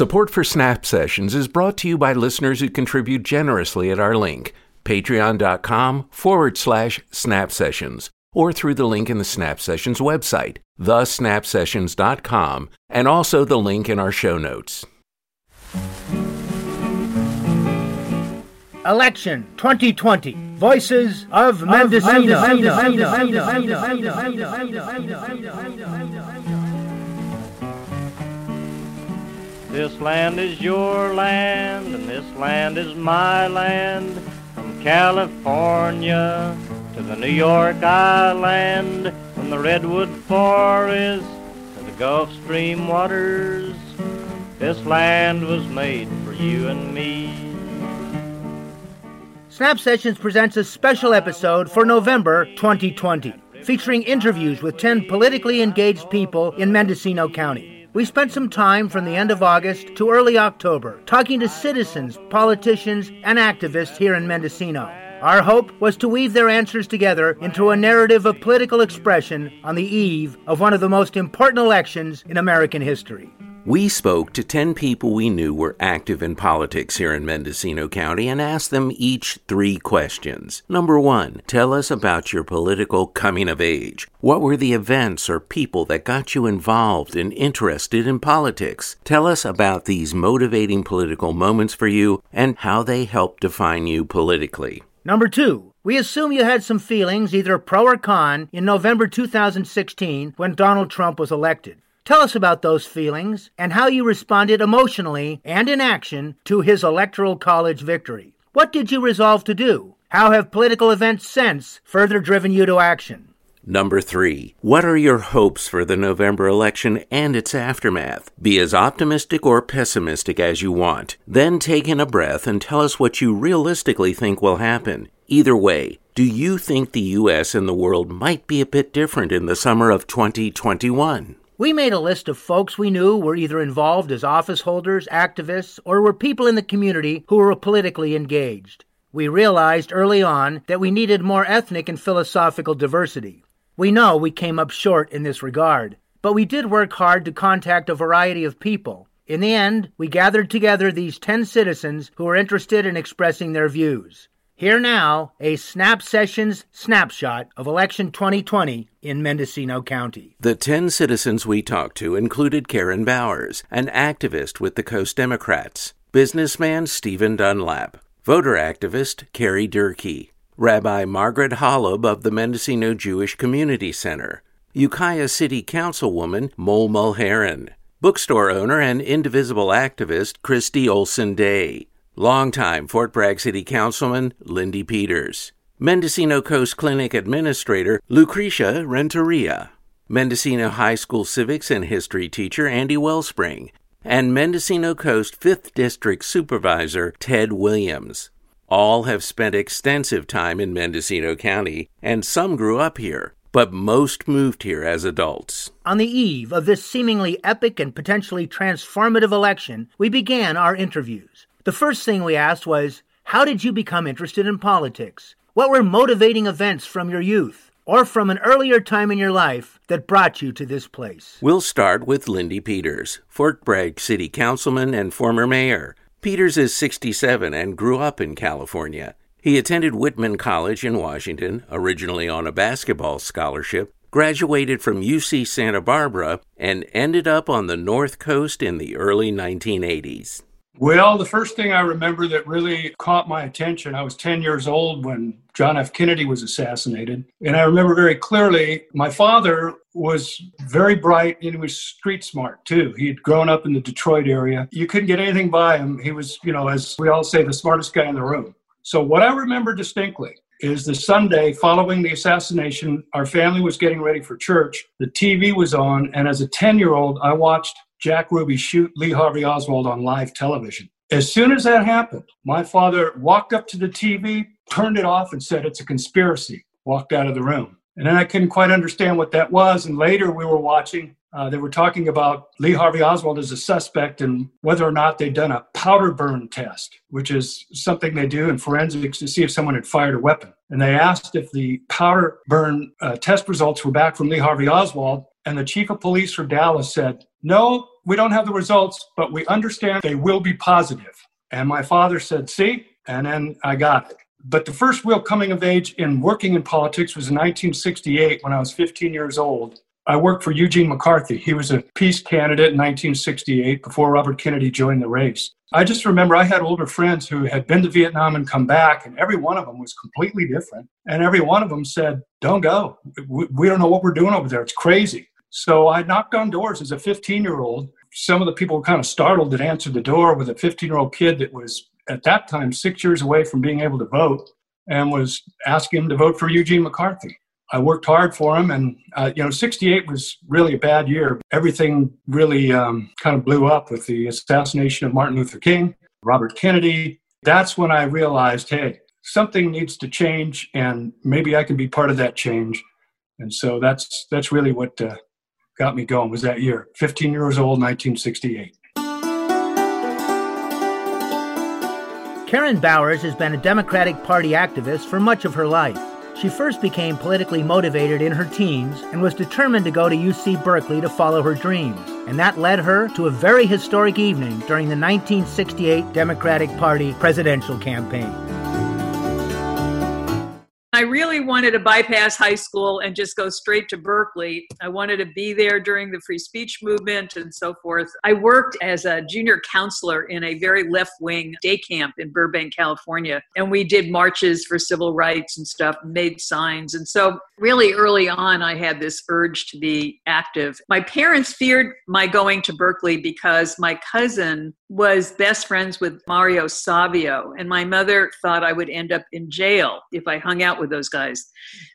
Support for Snap Sessions is brought to you by listeners who contribute generously at our link, patreon.com forward slash snap sessions, or through the link in the Snap Sessions website, thesnapsessions.com, and also the link in our show notes. Election 2020. Voices of Mendocino. This land is your land, and this land is my land. From California to the New York Island, from the Redwood Forest to the Gulf Stream waters, this land was made for you and me. Snap Sessions presents a special episode for November 2020, featuring interviews with 10 politically engaged people in Mendocino County. We spent some time from the end of August to early October talking to citizens, politicians, and activists here in Mendocino. Our hope was to weave their answers together into a narrative of political expression on the eve of one of the most important elections in American history. We spoke to 10 people we knew were active in politics here in Mendocino County and asked them each three questions. Number one, tell us about your political coming of age. What were the events or people that got you involved and interested in politics? Tell us about these motivating political moments for you and how they helped define you politically. Number two, we assume you had some feelings, either pro or con, in November 2016 when Donald Trump was elected. Tell us about those feelings and how you responded emotionally and in action to his Electoral College victory. What did you resolve to do? How have political events since further driven you to action? Number three, what are your hopes for the November election and its aftermath? Be as optimistic or pessimistic as you want. Then take in a breath and tell us what you realistically think will happen. Either way, do you think the U.S. and the world might be a bit different in the summer of 2021? We made a list of folks we knew were either involved as office holders, activists, or were people in the community who were politically engaged. We realized early on that we needed more ethnic and philosophical diversity. We know we came up short in this regard, but we did work hard to contact a variety of people. In the end, we gathered together these 10 citizens who were interested in expressing their views. Here now, a Snap Sessions snapshot of election 2020 in Mendocino County. The 10 citizens we talked to included Karen Bowers, an activist with the Coast Democrats, businessman Stephen Dunlap, voter activist Carrie Durkee, Rabbi Margaret Holub of the Mendocino Jewish Community Center, Ukiah City Councilwoman Mo Mulheron, bookstore owner and indivisible activist Christy Olson Day, Longtime Fort Bragg City Councilman Lindy Peters. Mendocino Coast Clinic Administrator Lucretia Renteria. Mendocino High School Civics and History teacher Andy Wellspring. And Mendocino Coast 5th District Supervisor Ted Williams. All have spent extensive time in Mendocino County, and some grew up here, but most moved here as adults. On the eve of this seemingly epic and potentially transformative election, we began our interviews. The first thing we asked was, How did you become interested in politics? What were motivating events from your youth or from an earlier time in your life that brought you to this place? We'll start with Lindy Peters, Fort Bragg City Councilman and former mayor. Peters is 67 and grew up in California. He attended Whitman College in Washington, originally on a basketball scholarship, graduated from UC Santa Barbara, and ended up on the North Coast in the early 1980s. Well, the first thing I remember that really caught my attention, I was 10 years old when John F. Kennedy was assassinated. And I remember very clearly my father was very bright and he was street smart too. He had grown up in the Detroit area. You couldn't get anything by him. He was, you know, as we all say, the smartest guy in the room. So, what I remember distinctly is the Sunday following the assassination, our family was getting ready for church. The TV was on, and as a 10 year old, I watched Jack Ruby shoot Lee Harvey Oswald on live television. As soon as that happened, my father walked up to the TV, turned it off, and said, It's a conspiracy, walked out of the room. And then I couldn't quite understand what that was. And later we were watching, uh, they were talking about Lee Harvey Oswald as a suspect and whether or not they'd done a powder burn test, which is something they do in forensics to see if someone had fired a weapon. And they asked if the powder burn uh, test results were back from Lee Harvey Oswald. And the chief of police for Dallas said, no, we don't have the results, but we understand they will be positive. And my father said, See? And then I got it. But the first real coming of age in working in politics was in 1968 when I was 15 years old. I worked for Eugene McCarthy. He was a peace candidate in 1968 before Robert Kennedy joined the race. I just remember I had older friends who had been to Vietnam and come back, and every one of them was completely different. And every one of them said, Don't go. We don't know what we're doing over there. It's crazy. So I knocked on doors as a 15 year old. Some of the people were kind of startled that answered the door with a 15 year old kid that was at that time six years away from being able to vote and was asking him to vote for Eugene McCarthy. I worked hard for him, and uh, you know, '68 was really a bad year. Everything really um, kind of blew up with the assassination of Martin Luther King, Robert Kennedy. That's when I realized, hey, something needs to change, and maybe I can be part of that change. And so that's that's really what uh, got me going. Was that year, 15 years old, 1968. Karen Bowers has been a Democratic Party activist for much of her life. She first became politically motivated in her teens and was determined to go to UC Berkeley to follow her dreams. And that led her to a very historic evening during the 1968 Democratic Party presidential campaign. I really wanted to bypass high school and just go straight to Berkeley. I wanted to be there during the free speech movement and so forth. I worked as a junior counselor in a very left wing day camp in Burbank, California. And we did marches for civil rights and stuff, made signs. And so, really early on, I had this urge to be active. My parents feared my going to Berkeley because my cousin was best friends with Mario Savio, and my mother thought I would end up in jail if I hung out with those guys.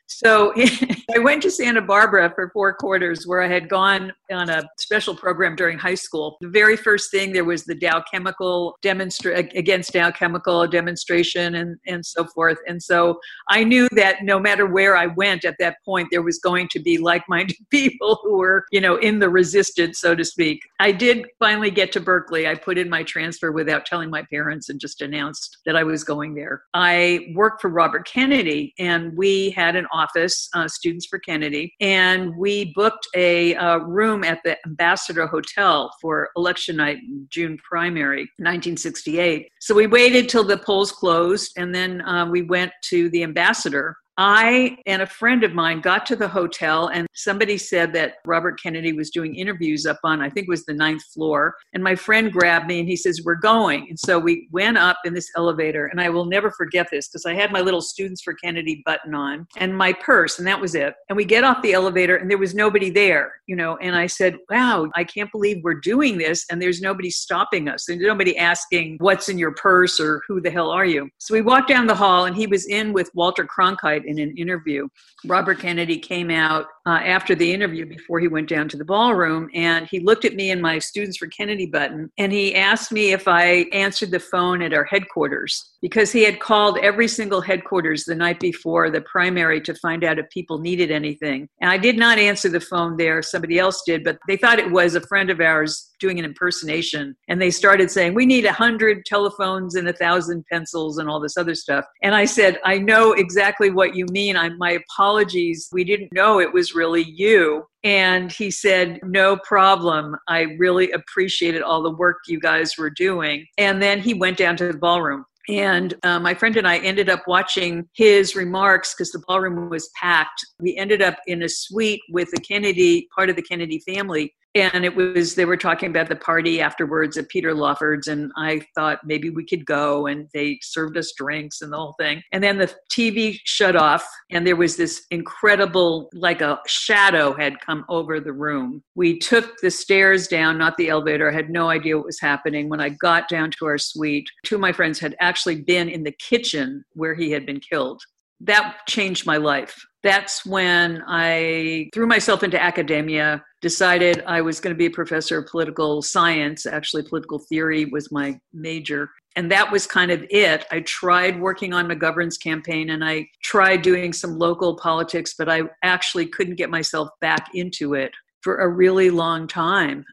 So I went to Santa Barbara for four quarters where I had gone on a special program during high school. The very first thing there was the Dow Chemical demonstration against Dow Chemical demonstration and, and so forth. And so I knew that no matter where I went at that point, there was going to be like-minded people who were, you know, in the resistance, so to speak. I did finally get to Berkeley. I put in my transfer without telling my parents and just announced that I was going there. I worked for Robert Kennedy and we had an office, uh, Students for Kennedy, and we booked a uh, room at the Ambassador Hotel for election night, June primary, 1968. So we waited till the polls closed, and then uh, we went to the Ambassador I and a friend of mine got to the hotel, and somebody said that Robert Kennedy was doing interviews up on, I think it was the ninth floor. And my friend grabbed me and he says, We're going. And so we went up in this elevator, and I will never forget this because I had my little Students for Kennedy button on and my purse, and that was it. And we get off the elevator, and there was nobody there, you know. And I said, Wow, I can't believe we're doing this, and there's nobody stopping us. and nobody asking, What's in your purse or who the hell are you? So we walked down the hall, and he was in with Walter Cronkite in an interview. Robert Kennedy came out uh, after the interview before he went down to the ballroom and he looked at me and my Students for Kennedy button and he asked me if I answered the phone at our headquarters because he had called every single headquarters the night before the primary to find out if people needed anything. And I did not answer the phone there, somebody else did, but they thought it was a friend of ours doing an impersonation and they started saying we need a hundred telephones and a thousand pencils and all this other stuff. And i said i know exactly what you mean. I, my apologies. We didn't know it was really you. And he said no problem. I really appreciated all the work you guys were doing. And then he went down to the ballroom. And uh, my friend and I ended up watching his remarks because the ballroom was packed. We ended up in a suite with the Kennedy, part of the Kennedy family, and it was they were talking about the party afterwards at peter lawford's and i thought maybe we could go and they served us drinks and the whole thing. And then the tv shut off and there was this incredible like a shadow had come over the room. We took the stairs down not the elevator. I had no idea what was happening. When i got down to our suite two of my friends had actually been in the kitchen where he had been killed that changed my life that's when I threw myself into academia, decided I was going to be a professor of political science. Actually, political theory was my major. And that was kind of it. I tried working on McGovern's campaign and I tried doing some local politics, but I actually couldn't get myself back into it for a really long time.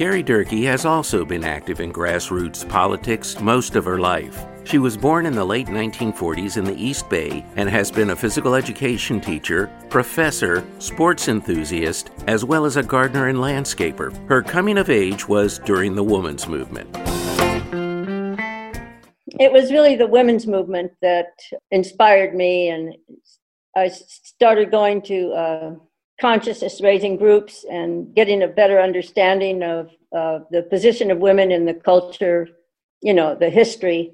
Carrie Durkee has also been active in grassroots politics most of her life. She was born in the late 1940s in the East Bay and has been a physical education teacher, professor, sports enthusiast, as well as a gardener and landscaper. Her coming of age was during the women's movement. It was really the women's movement that inspired me, and I started going to uh, consciousness raising groups and getting a better understanding of uh, the position of women in the culture, you know, the history.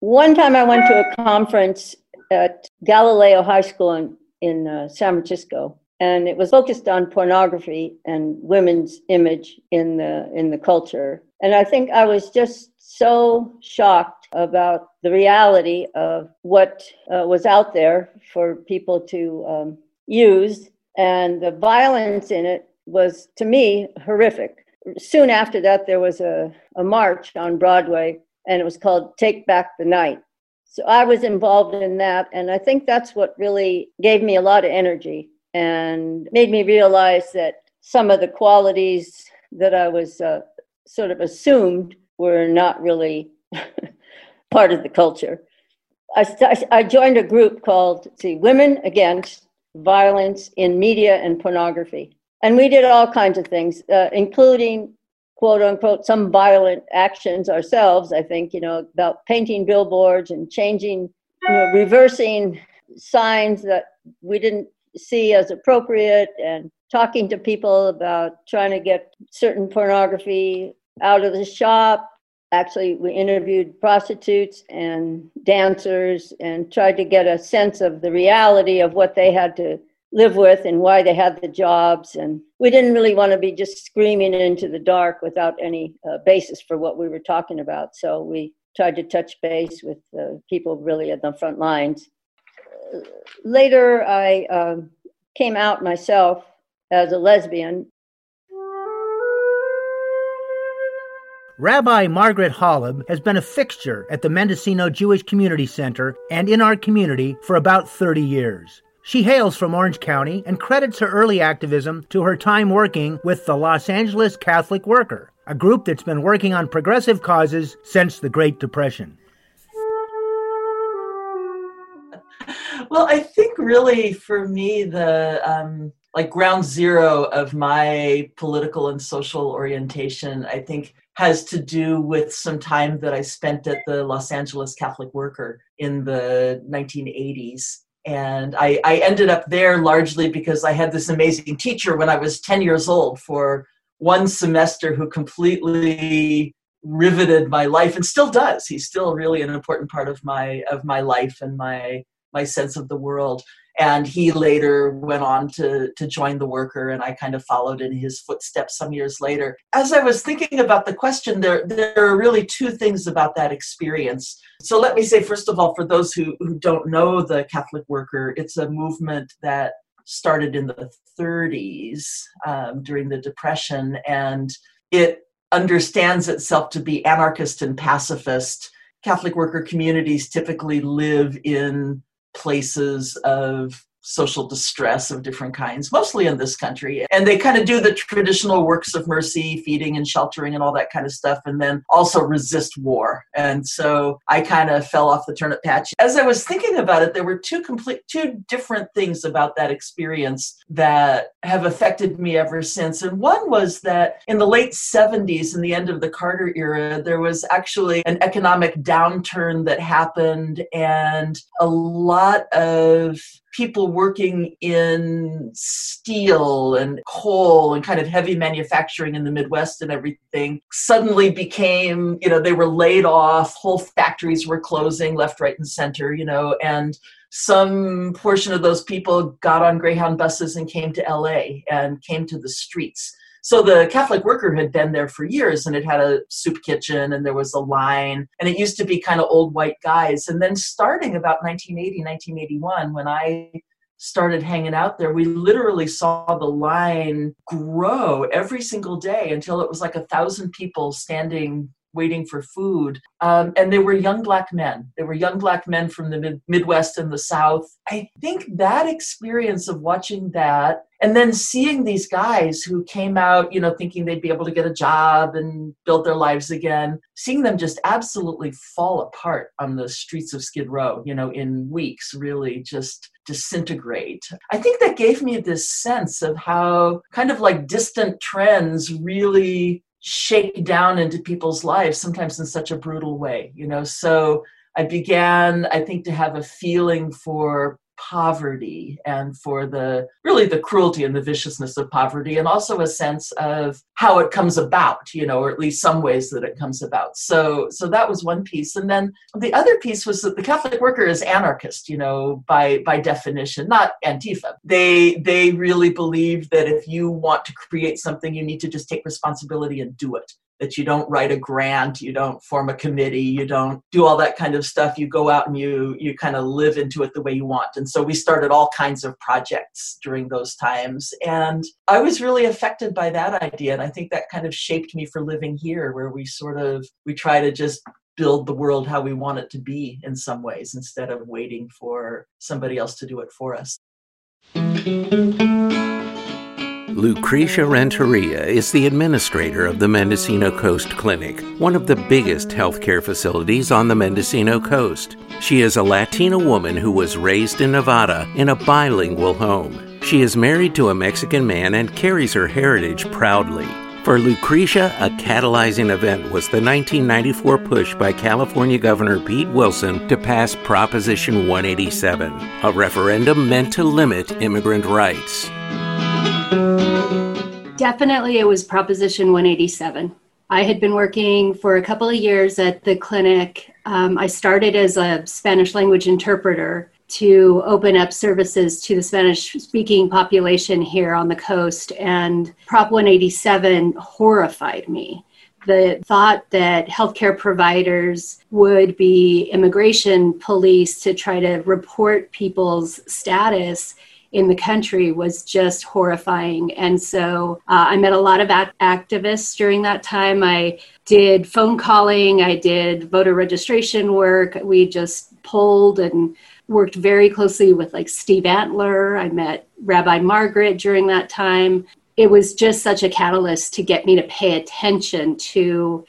One time I went to a conference at Galileo High School in, in uh, San Francisco, and it was focused on pornography and women's image in the in the culture. And I think I was just so shocked about the reality of what uh, was out there for people to um, use and the violence in it was to me horrific. Soon after that there was a, a march on broadway and it was called take back the night. So i was involved in that and i think that's what really gave me a lot of energy and made me realize that some of the qualities that i was uh, sort of assumed were not really part of the culture. I, I joined a group called see women against violence in media and pornography. And we did all kinds of things, uh, including quote unquote some violent actions ourselves. I think, you know, about painting billboards and changing, you know, reversing signs that we didn't see as appropriate and talking to people about trying to get certain pornography out of the shop actually we interviewed prostitutes and dancers and tried to get a sense of the reality of what they had to live with and why they had the jobs. And we didn't really want to be just screaming into the dark without any uh, basis for what we were talking about. So we tried to touch base with uh, people really at the front lines. Later i uh, came out myself as a lesbian Rabbi Margaret Holub has been a fixture at the Mendocino Jewish Community Center and in our community for about 30 years. She hails from Orange County and credits her early activism to her time working with the Los Angeles Catholic Worker, a group that's been working on progressive causes since the Great Depression. Well, I think really for me, the um, like ground zero of my political and social orientation, I think has to do with some time that I spent at the Los Angeles Catholic Worker in the 1980s. And I, I ended up there largely because I had this amazing teacher when I was 10 years old for one semester who completely riveted my life and still does. He's still really an important part of my of my life and my my sense of the world and he later went on to to join the worker and i kind of followed in his footsteps some years later. As i was thinking about the question there there are really two things about that experience. So let me say first of all for those who, who don't know the catholic worker it's a movement that started in the 30s um, during the depression and it understands itself to be anarchist and pacifist. Catholic worker communities typically live in places of social distress of different kinds, mostly in this country. And they kind of do the traditional works of mercy, feeding and sheltering and all that kind of stuff, and then also resist war. And so I kind of fell off the turnip patch. As I was thinking about it, there were two complete, two different things about that experience that have affected me ever since. And one was that in the late 70s and the end of the Carter era, there was actually an economic downturn that happened, and a lot of people working in steel and coal and kind of heavy manufacturing in the Midwest and everything suddenly became, you know, they were laid off, whole factories were closing left, right, and center, you know, and some portion of those people got on Greyhound buses and came to LA and came to the streets so the Catholic Worker had been there for years and it had a soup kitchen and there was a line and it used to be kind of old white guys. And then starting about 1980, 1981, when I started hanging out there, we literally saw the line grow every single day until it was like a thousand people standing waiting for food. Um, and they were young black men. They were young black men from the mid- Midwest and the South. I think that experience of watching that and then seeing these guys who came out, you know, thinking they'd be able to get a job and build their lives again, seeing them just absolutely fall apart on the streets of Skid Row, you know, in weeks, really just disintegrate. I think that gave me this sense of how kind of like distant trends really shake down into people's lives, sometimes in such a brutal way, you know. So I began, I think, to have a feeling for poverty and for the really the cruelty and the viciousness of poverty and also a sense of how it comes about you know or at least some ways that it comes about. So so that was one piece. And then the other piece was that the catholic worker is anarchist you know by by definition not antifa. They they really believe that if you want to create something you need to just take responsibility and do it that you don't write a grant you don't form a committee you don't do all that kind of stuff. You go out and you you kind of live into it the way you want. And so we started all kinds of projects during those times. And i was really affected by that idea and i think that kind of shaped me for living here where we sort of we try to just build the world how we want it to be in some ways instead of waiting for somebody else to do it for us Lucretia Renteria is the administrator of the Mendocino Coast Clinic, one of the biggest healthcare facilities on the Mendocino Coast. She is a Latina woman who was raised in Nevada in a bilingual home. She is married to a Mexican man and carries her heritage proudly. For Lucretia, a catalyzing event was the 1994 push by California Governor Pete Wilson to pass Proposition 187, a referendum meant to limit immigrant rights. Definitely, it was Proposition 187. I had been working for a couple of years at the clinic. Um, I started as a Spanish language interpreter to open up services to the Spanish speaking population here on the coast, and Prop 187 horrified me. The thought that healthcare providers would be immigration police to try to report people's status in the country was just horrifying. And so uh, I met a lot of act- activists during that time. I did phone calling, I did voter registration work. We just polled and worked very closely with like Steve Antler. I met Rabbi Margaret during that time. It was just such a catalyst to get me to pay attention to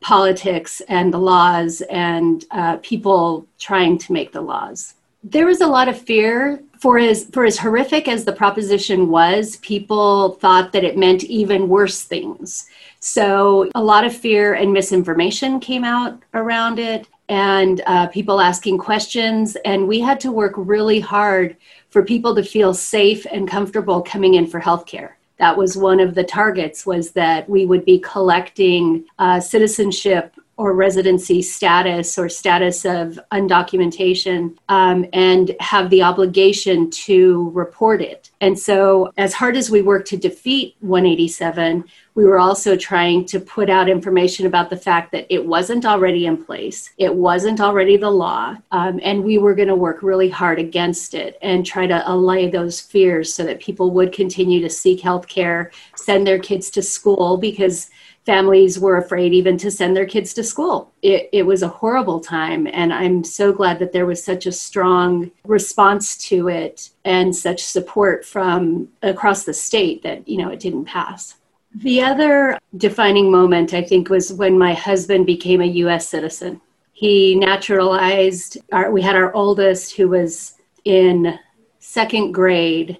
politics and the laws and uh, people trying to make the laws. There was a lot of fear for as for as horrific as the proposition was, people thought that it meant even worse things. So a lot of fear and misinformation came out around it, and uh, people asking questions, and we had to work really hard for people to feel safe and comfortable coming in for healthcare that was one of the targets was that we would be collecting uh, citizenship or residency status or status of undocumentation um, and have the obligation to report it. And so, as hard as we worked to defeat 187, we were also trying to put out information about the fact that it wasn't already in place, it wasn't already the law, um, and we were going to work really hard against it and try to allay those fears so that people would continue to seek health care, send their kids to school because families were afraid even to send their kids to school. It, it, was a horrible time, and I'm so glad that there was such a strong response to it and such support from across the state that you know it didn't pass. The other defining moment, I think, was when my husband became a U.S. citizen. He naturalized. Our, we had our oldest, who was in second grade,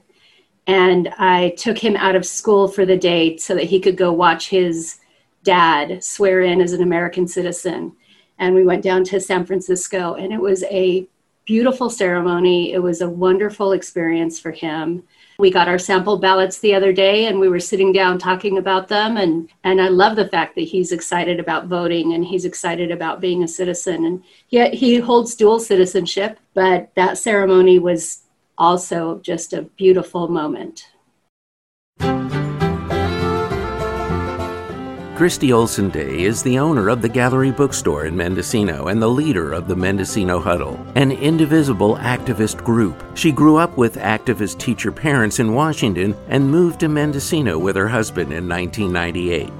and I took him out of school for the day so that he could go watch his dad swear in as an American citizen. And we went down to San Francisco, and it was a beautiful ceremony. It was a wonderful experience for him. We got our sample ballots the other day and we were sitting down talking about them and and I love the fact that he's excited about voting and he's excited about being a citizen and yet he holds dual citizenship but that ceremony was also just a beautiful moment. Christy Olson Day is the owner of the Gallery Bookstore in Mendocino and the leader of the Mendocino Huddle, an indivisible activist group. She grew up with activist teacher parents in Washington and moved to Mendocino with her husband in 1998.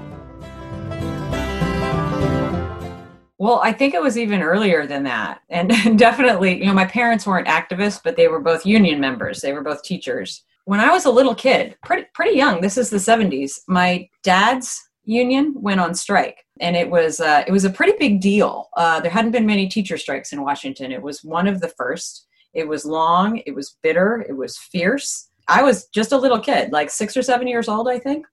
Well, I think it was even earlier than that. And definitely, you know, my parents weren't activists, but they were both union members. They were both teachers when I was a little kid, pretty pretty young, this is the 70s, my dad's union went on strike and it was uh, it was a pretty big deal. Uh, there hadn't been many teacher strikes in washington. It was one of the first. It was long it was bitter it was fierce. I was just a little kid like six or seven years old i think.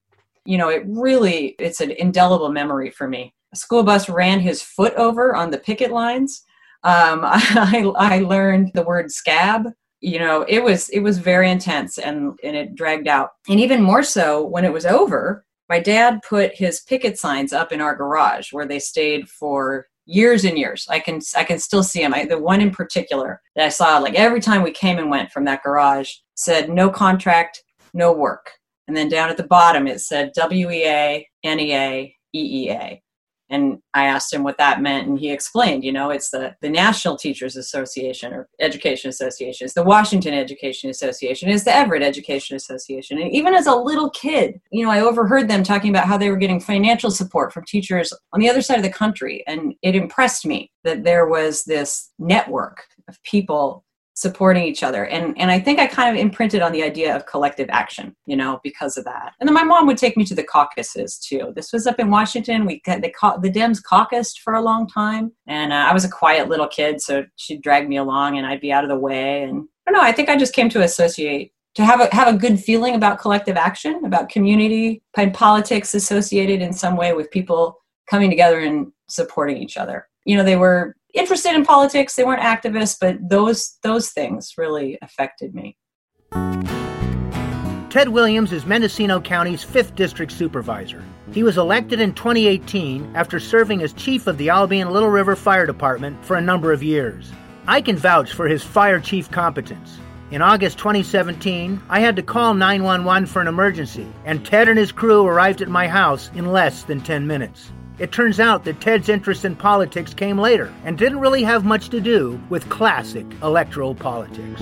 You know it really it's an indelible memory for me. A school bus ran his foot over on the picket lines. Um, I, I learned the word scab. You know it was it was very intense and and it dragged out. And even more so when it was over my dad put his picket signs up in our garage where they stayed for years and years. I can I can still see them. I, the one in particular that I saw, like every time we came and went from that garage, said no contract, no work. And then down at the bottom it said W E A N E A E E A and i asked him what that meant and he explained you know it's the, the national teachers association or education association it's the washington education association it's the everett education association and even as a little kid you know i overheard them talking about how they were getting financial support from teachers on the other side of the country and it impressed me that there was this network of people supporting each other. And and i think i kind of imprinted on the idea of collective action you know because of that. And then my mom would take me to the caucuses too. This was up in washington. We the, the dems caucused for a long time. And uh, i was a quiet little kid so she'd drag me along and i'd be out of the way. And i don't know i think i just came to associate to have a have a good feeling about collective action about community and politics associated in some way with people coming together and supporting each other you know they were interested in politics. They weren't activists, but those those things really affected me. Ted Williams is Mendocino County's 5th District Supervisor. He was elected in 2018 after serving as chief of the Albion Little River Fire Department for a number of years. I can vouch for his fire chief competence. In August 2017, I had to call 911 for an emergency, and Ted and his crew arrived at my house in less than 10 minutes. It turns out that Ted's interest in politics came later and didn't really have much to do with classic electoral politics.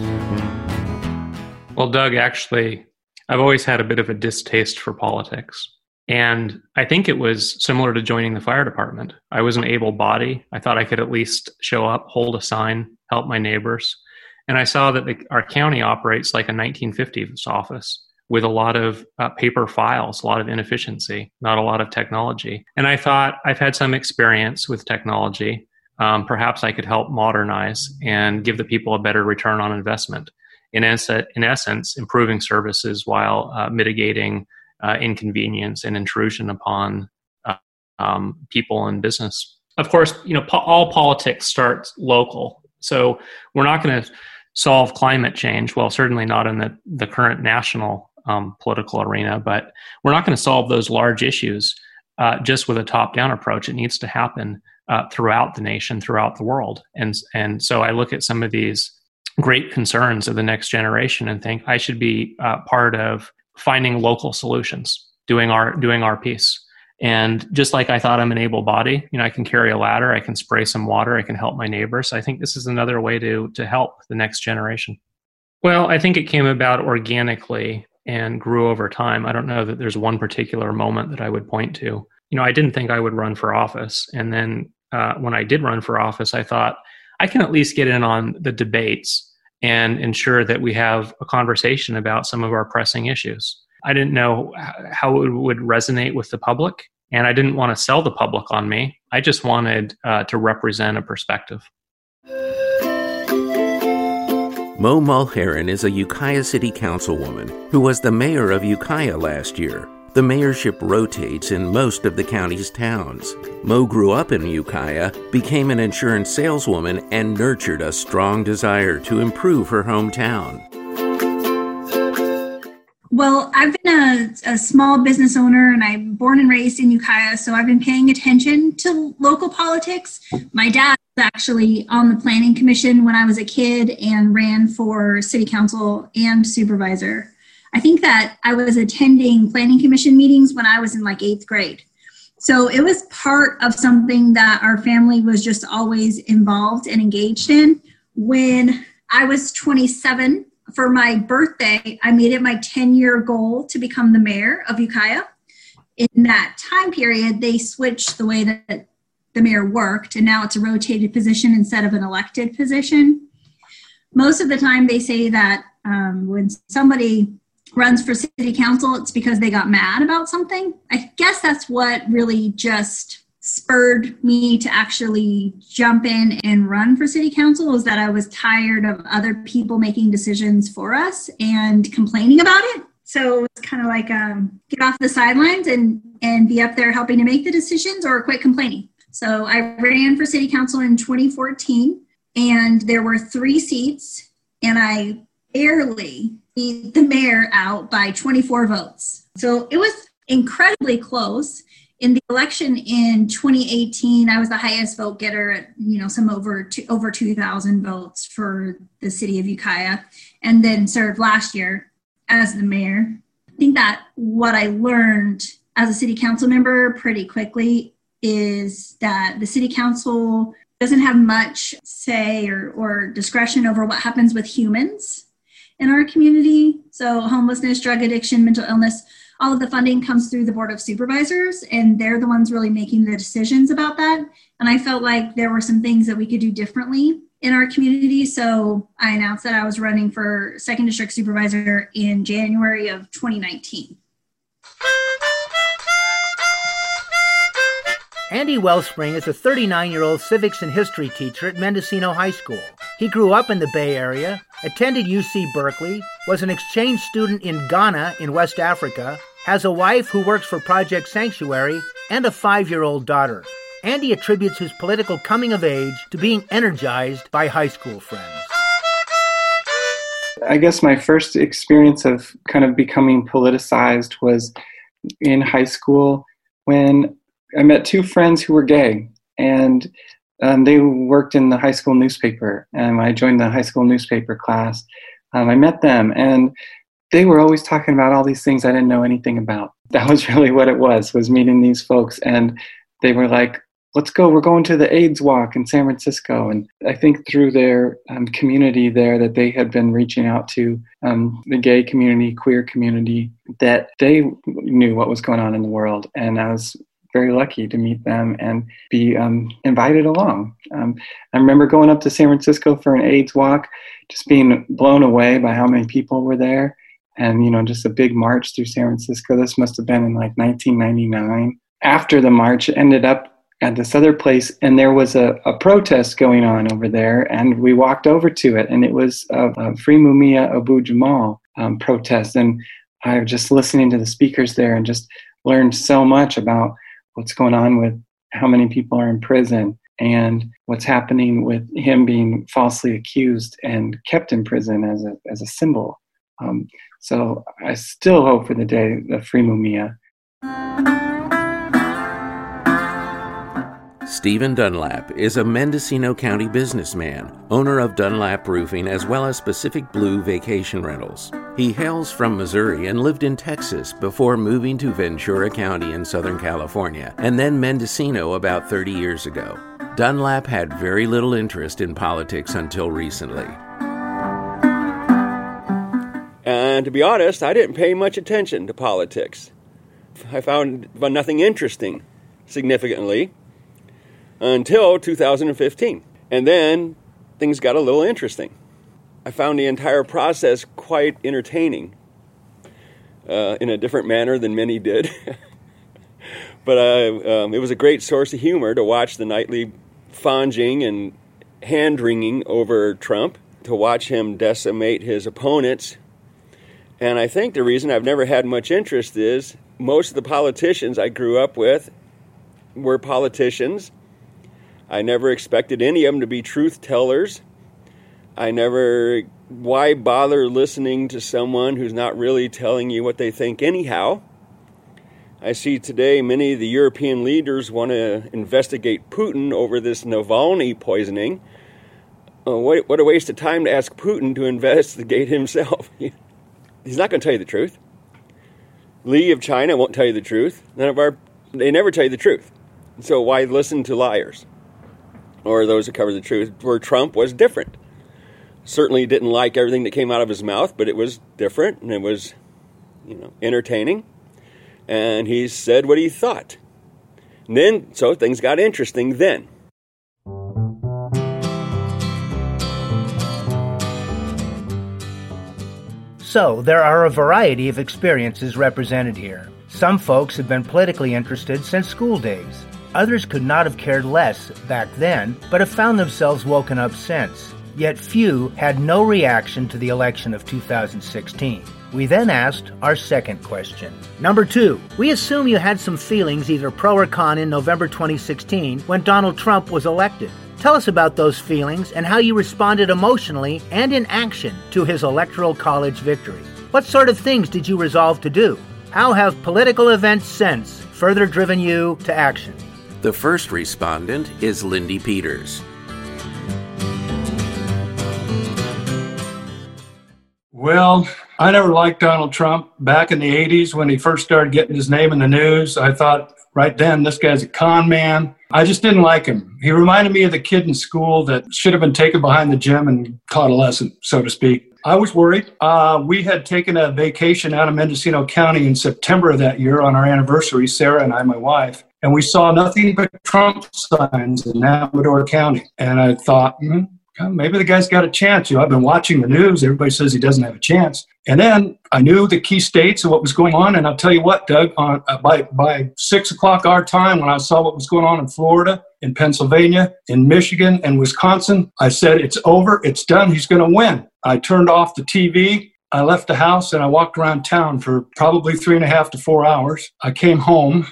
Well, Doug, actually, I've always had a bit of a distaste for politics. And I think it was similar to joining the fire department. I was an able body. I thought I could at least show up, hold a sign, help my neighbors. And I saw that the, our county operates like a 1950s office with a lot of uh, paper files, a lot of inefficiency, not a lot of technology. And I thought I've had some experience with technology. Um, perhaps I could help modernize and give the people a better return on investment. In, es- in essence, improving services while uh, mitigating uh, inconvenience and intrusion upon uh, um, people and business. Of course, you know po- all politics starts local, so we're not going to solve climate change. Well, certainly not in the, the current national um, political arena. But we're not going to solve those large issues uh, just with a top-down approach. It needs to happen uh, throughout the nation, throughout the world. And and so I look at some of these great concerns of the next generation and think I should be uh, part of finding local solutions, doing our doing our piece. And just like I thought I'm an able body, you know, I can carry a ladder, I can spray some water, I can help my neighbors. I think this is another way to to help the next generation. Well, I think it came about organically and grew over time. I don't know that there's one particular moment that I would point to. You know, I didn't think I would run for office. And then uh, when I did run for office, I thought I can at least get in on the debates and ensure that we have a conversation about some of our pressing issues. I didn't know how it would resonate with the public, and I didn't want to sell the public on me. I just wanted uh, to represent a perspective. Mo Mulheron is a Ukiah City Councilwoman who was the mayor of Ukiah last year. The mayorship rotates in most of the county's towns. Mo grew up in Ukiah, became an insurance saleswoman, and nurtured a strong desire to improve her hometown. Well, I've been a, a, small business owner and I'm born and raised in Ukiah, so I've been paying attention to local politics. My dad actually on the planning commission when I was a kid and ran for city council and supervisor. I think that I was attending planning commission meetings when I was in like eighth grade. So it was part of something that our family was just always involved and engaged in. When I was 27, for my birthday, I made it my 10 year goal to become the mayor of Ukiah. In that time period, they switched the way that the mayor worked, and now it's a rotated position instead of an elected position. Most of the time, they say that um, when somebody runs for city council, it's because they got mad about something. I guess that's what really just spurred me to actually jump in and run for city council was that I was tired of other people making decisions for us and complaining about it. So it's kind of like um, get off the sidelines and and be up there helping to make the decisions or quit complaining. So I ran for city council in 2014 and there were three seats and I barely beat the mayor out by 24 votes. So it was incredibly close in the election in 2018 i was the highest vote getter at you know some over two, over 2000 votes for the city of ukiah and then served last year as the mayor i think that what i learned as a city council member pretty quickly is that the city council doesn't have much say or, or discretion over what happens with humans in our community. So homelessness drug addiction mental illness all of the funding comes through the board of supervisors and they're the ones really making the decisions about that. And i felt like there were some things that we could do differently in our community. So i announced that i was running for second district supervisor in january of 2019 Andy Wellspring is a 39 year old civics and history teacher at Mendocino High School. He grew up in the Bay Area, attended UC Berkeley, was an exchange student in Ghana in West Africa, has a wife who works for Project Sanctuary, and a five year old daughter. Andy attributes his political coming of age to being energized by high school friends. I guess my first experience of kind of becoming politicized was in high school when I met two friends who were gay, and um, they worked in the high school newspaper. And I joined the high school newspaper class. Um, I met them, and they were always talking about all these things I didn't know anything about. That was really what it was: was meeting these folks, and they were like, "Let's go! We're going to the AIDS Walk in San Francisco." And I think through their um, community there, that they had been reaching out to um, the gay community, queer community, that they knew what was going on in the world, and I was very lucky to meet them and be um, invited along. Um, I remember going up to San Francisco for an AIDS walk, just being blown away by how many people were there. And, you know, just a big march through San Francisco. This must have been in like 1999. After the march, ended up at this other place, and there was a, a protest going on over there, and we walked over to it, and it was a, a Free Mumia Abu Jamal um, protest. And I was just listening to the speakers there and just learned so much about what's going on with how many people are in prison and what's happening with him being falsely accused and kept in prison as a, as a symbol. Um, so I still hope for the day of free Mumia. Stephen Dunlap is a Mendocino County businessman, owner of Dunlap Roofing as well as Pacific Blue Vacation Rentals. He hails from Missouri and lived in Texas before moving to Ventura County in Southern California and then Mendocino about 30 years ago. Dunlap had very little interest in politics until recently. And to be honest, I didn't pay much attention to politics. I found nothing interesting significantly until 2015. And then things got a little interesting. I found the entire process quite entertaining uh, in a different manner than many did. but uh, um, it was a great source of humor to watch the nightly fonging and hand wringing over Trump, to watch him decimate his opponents. And I think the reason I've never had much interest is most of the politicians I grew up with were politicians. I never expected any of them to be truth tellers. I never, why bother listening to someone who's not really telling you what they think, anyhow? I see today many of the European leaders want to investigate Putin over this Navalny poisoning. Uh, what, what a waste of time to ask Putin to investigate himself. He's not going to tell you the truth. Li of China won't tell you the truth. None of our, they never tell you the truth. So why listen to liars or those that cover the truth? Where Trump was different certainly didn't like everything that came out of his mouth, but it was different and it was, you know, entertaining. And he said what he thought. And then, so things got interesting then. So, there are a variety of experiences represented here. Some folks have been politically interested since school days. Others could not have cared less back then, but have found themselves woken up since. Yet few had no reaction to the election of 2016. We then asked our second question. Number two, we assume you had some feelings either pro or con in November 2016 when Donald Trump was elected. Tell us about those feelings and how you responded emotionally and in action to his Electoral College victory. What sort of things did you resolve to do? How have political events since further driven you to action? The first respondent is Lindy Peters. Well, I never liked Donald Trump. Back in the 80s, when he first started getting his name in the news, I thought right then, this guy's a con man. I just didn't like him. He reminded me of the kid in school that should have been taken behind the gym and taught a lesson, so to speak. I was worried. Uh, we had taken a vacation out of Mendocino County in September of that year on our anniversary, Sarah and I, my wife, and we saw nothing but Trump signs in Amador County. And I thought, hmm, maybe the guy's got a chance. You know, I've been watching the news. Everybody says he doesn't have a chance. And then I knew the key states and what was going on. And I'll tell you what, Doug, on, uh, by, by six o'clock our time, when I saw what was going on in Florida, in Pennsylvania, in Michigan, and Wisconsin, I said, it's over. It's done. He's going to win. I turned off the TV. I left the house and I walked around town for probably three and a half to four hours. I came home.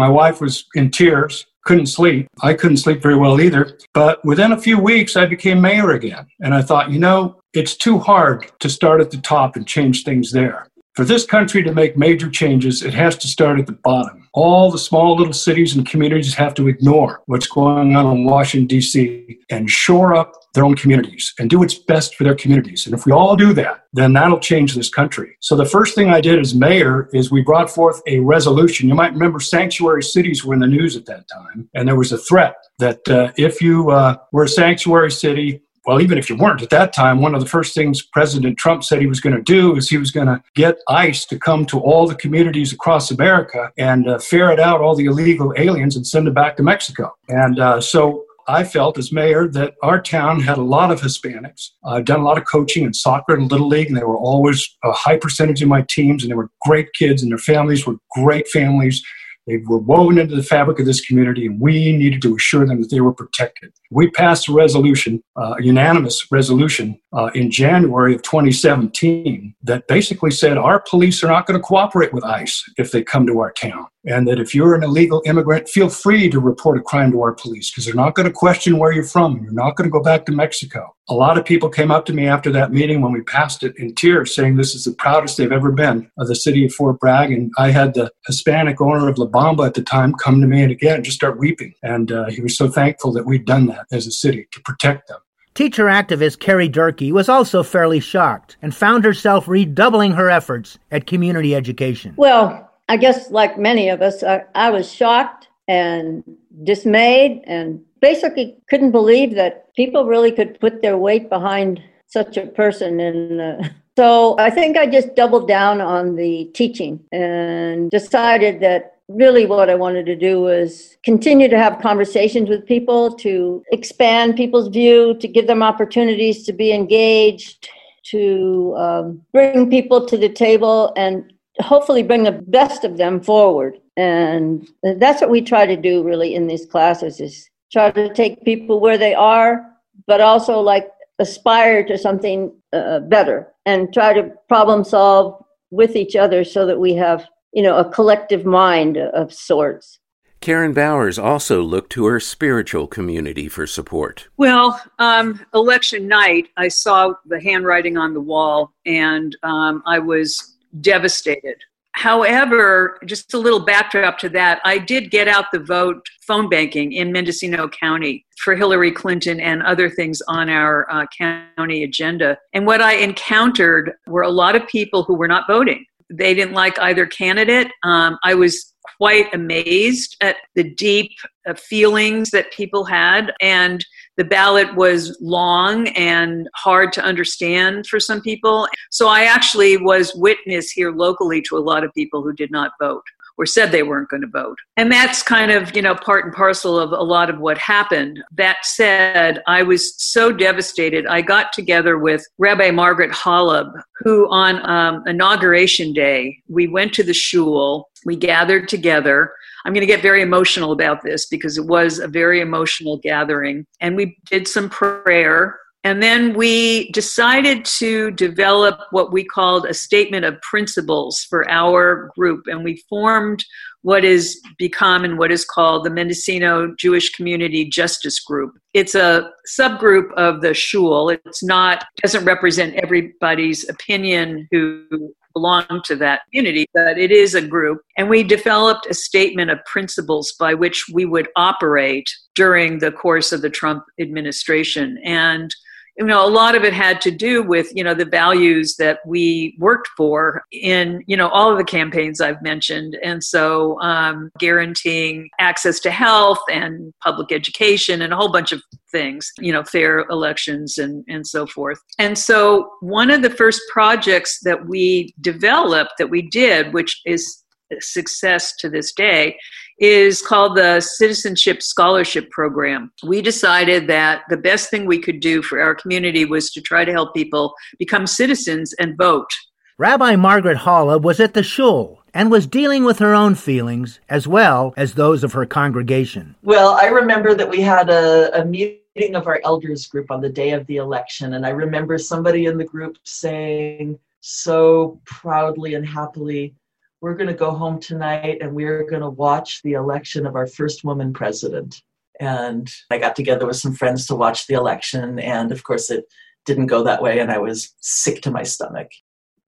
My wife was in tears couldn't sleep. I couldn't sleep very well either. But within a few weeks, I became mayor again. And I thought, you know, it's too hard to start at the top and change things there. For this country to make major changes, it has to start at the bottom. All the small little cities and communities have to ignore what's going on in Washington, D.C., and shore up their own communities and do what's best for their communities. And if we all do that, then that'll change this country. So the first thing I did as mayor is we brought forth a resolution. You might remember sanctuary cities were in the news at that time, and there was a threat that uh, if you uh, were a sanctuary city, well, even if you weren't at that time, one of the first things President Trump said he was going to do is he was going to get ICE to come to all the communities across America and uh, ferret out all the illegal aliens and send them back to Mexico. And uh, so I felt as mayor that our town had a lot of Hispanics. I've done a lot of coaching in soccer and Little League, and they were always a high percentage of my teams, and they were great kids, and their families were great families. They were woven into the fabric of this community, and we needed to assure them that they were protected. We passed a resolution, uh, a unanimous resolution, uh, in January of 2017 that basically said our police are not going to cooperate with ICE if they come to our town. And that if you're an illegal immigrant, feel free to report a crime to our police because they're not going to question where you're from. You're not going to go back to Mexico. A lot of people came up to me after that meeting when we passed it in tears saying this is the proudest they've ever been of the city of Fort Bragg. And I had the Hispanic owner of La Bamba at the time come to me and again just start weeping. And uh, he was so thankful that we'd done that as a city to protect them. Teacher activist Carrie Durkee was also fairly shocked and found herself redoubling her efforts at community education. Well, I guess like many of us, I, I was shocked and dismayed and basically couldn't believe that people really could put their weight behind such a person and so i think i just doubled down on the teaching and decided that really what I wanted to do was continue to have conversations with people, to expand people's view, to give them opportunities to be engaged, to um, bring people to the table, and hopefully bring the best of them forward. And that's what we try to do really in these classes is try to take people where they are, but also like aspire to something uh, better and try to problem solve with each other so that we have you know, a collective mind of sorts. Karen Bowers also looked to her spiritual community for support. Well, um, election night, I saw the handwriting on the wall and um, I was devastated. However, just a little backdrop to that, I did get out the vote phone banking in Mendocino County for Hillary Clinton and other things on our uh, county agenda. And what I encountered were a lot of people who were not voting they didn't like either candidate. Um, I was quite amazed at the deep uh, feelings that people had, and the ballot was long and hard to understand for some people. So I actually was witness here locally to a lot of people who did not vote or said they weren't going to vote. And that's kind of, you know, part and parcel of a lot of what happened. That said, I was so devastated. I got together with Rabbi Margaret Holub, who on um, inauguration day, we went to the shul, we gathered together. I'm going to get very emotional about this because it was a very emotional gathering. And we did some prayer and then we decided to develop what we called a statement of principles for our group. And we formed what is become and what is called the Mendocino Jewish Community Justice Group. It's a subgroup of the shul. It's not doesn't represent everybody's opinion who belong to that community, but it is a group. And we developed a statement of principles by which we would operate during the course of the Trump administration. And you know a lot of it had to do with you know the values that we worked for in you know all of the campaigns i've mentioned. And so um, guaranteeing access to health and public education and a whole bunch of things you know fair elections and and so forth. And so one of the first projects that we developed that we did which is a success to this day is called the Citizenship Scholarship Program. We decided that the best thing we could do for our community was to try to help people become citizens and vote. Rabbi Margaret Holub was at the shul and was dealing with her own feelings as well as those of her congregation. Well, I remember that we had a, a meeting of our elders group on the day of the election, and I remember somebody in the group saying so proudly and happily, we're going to go home tonight and we're going to watch the election of our first woman president. And I got together with some friends to watch the election. And of course, it didn't go that way. And I was sick to my stomach.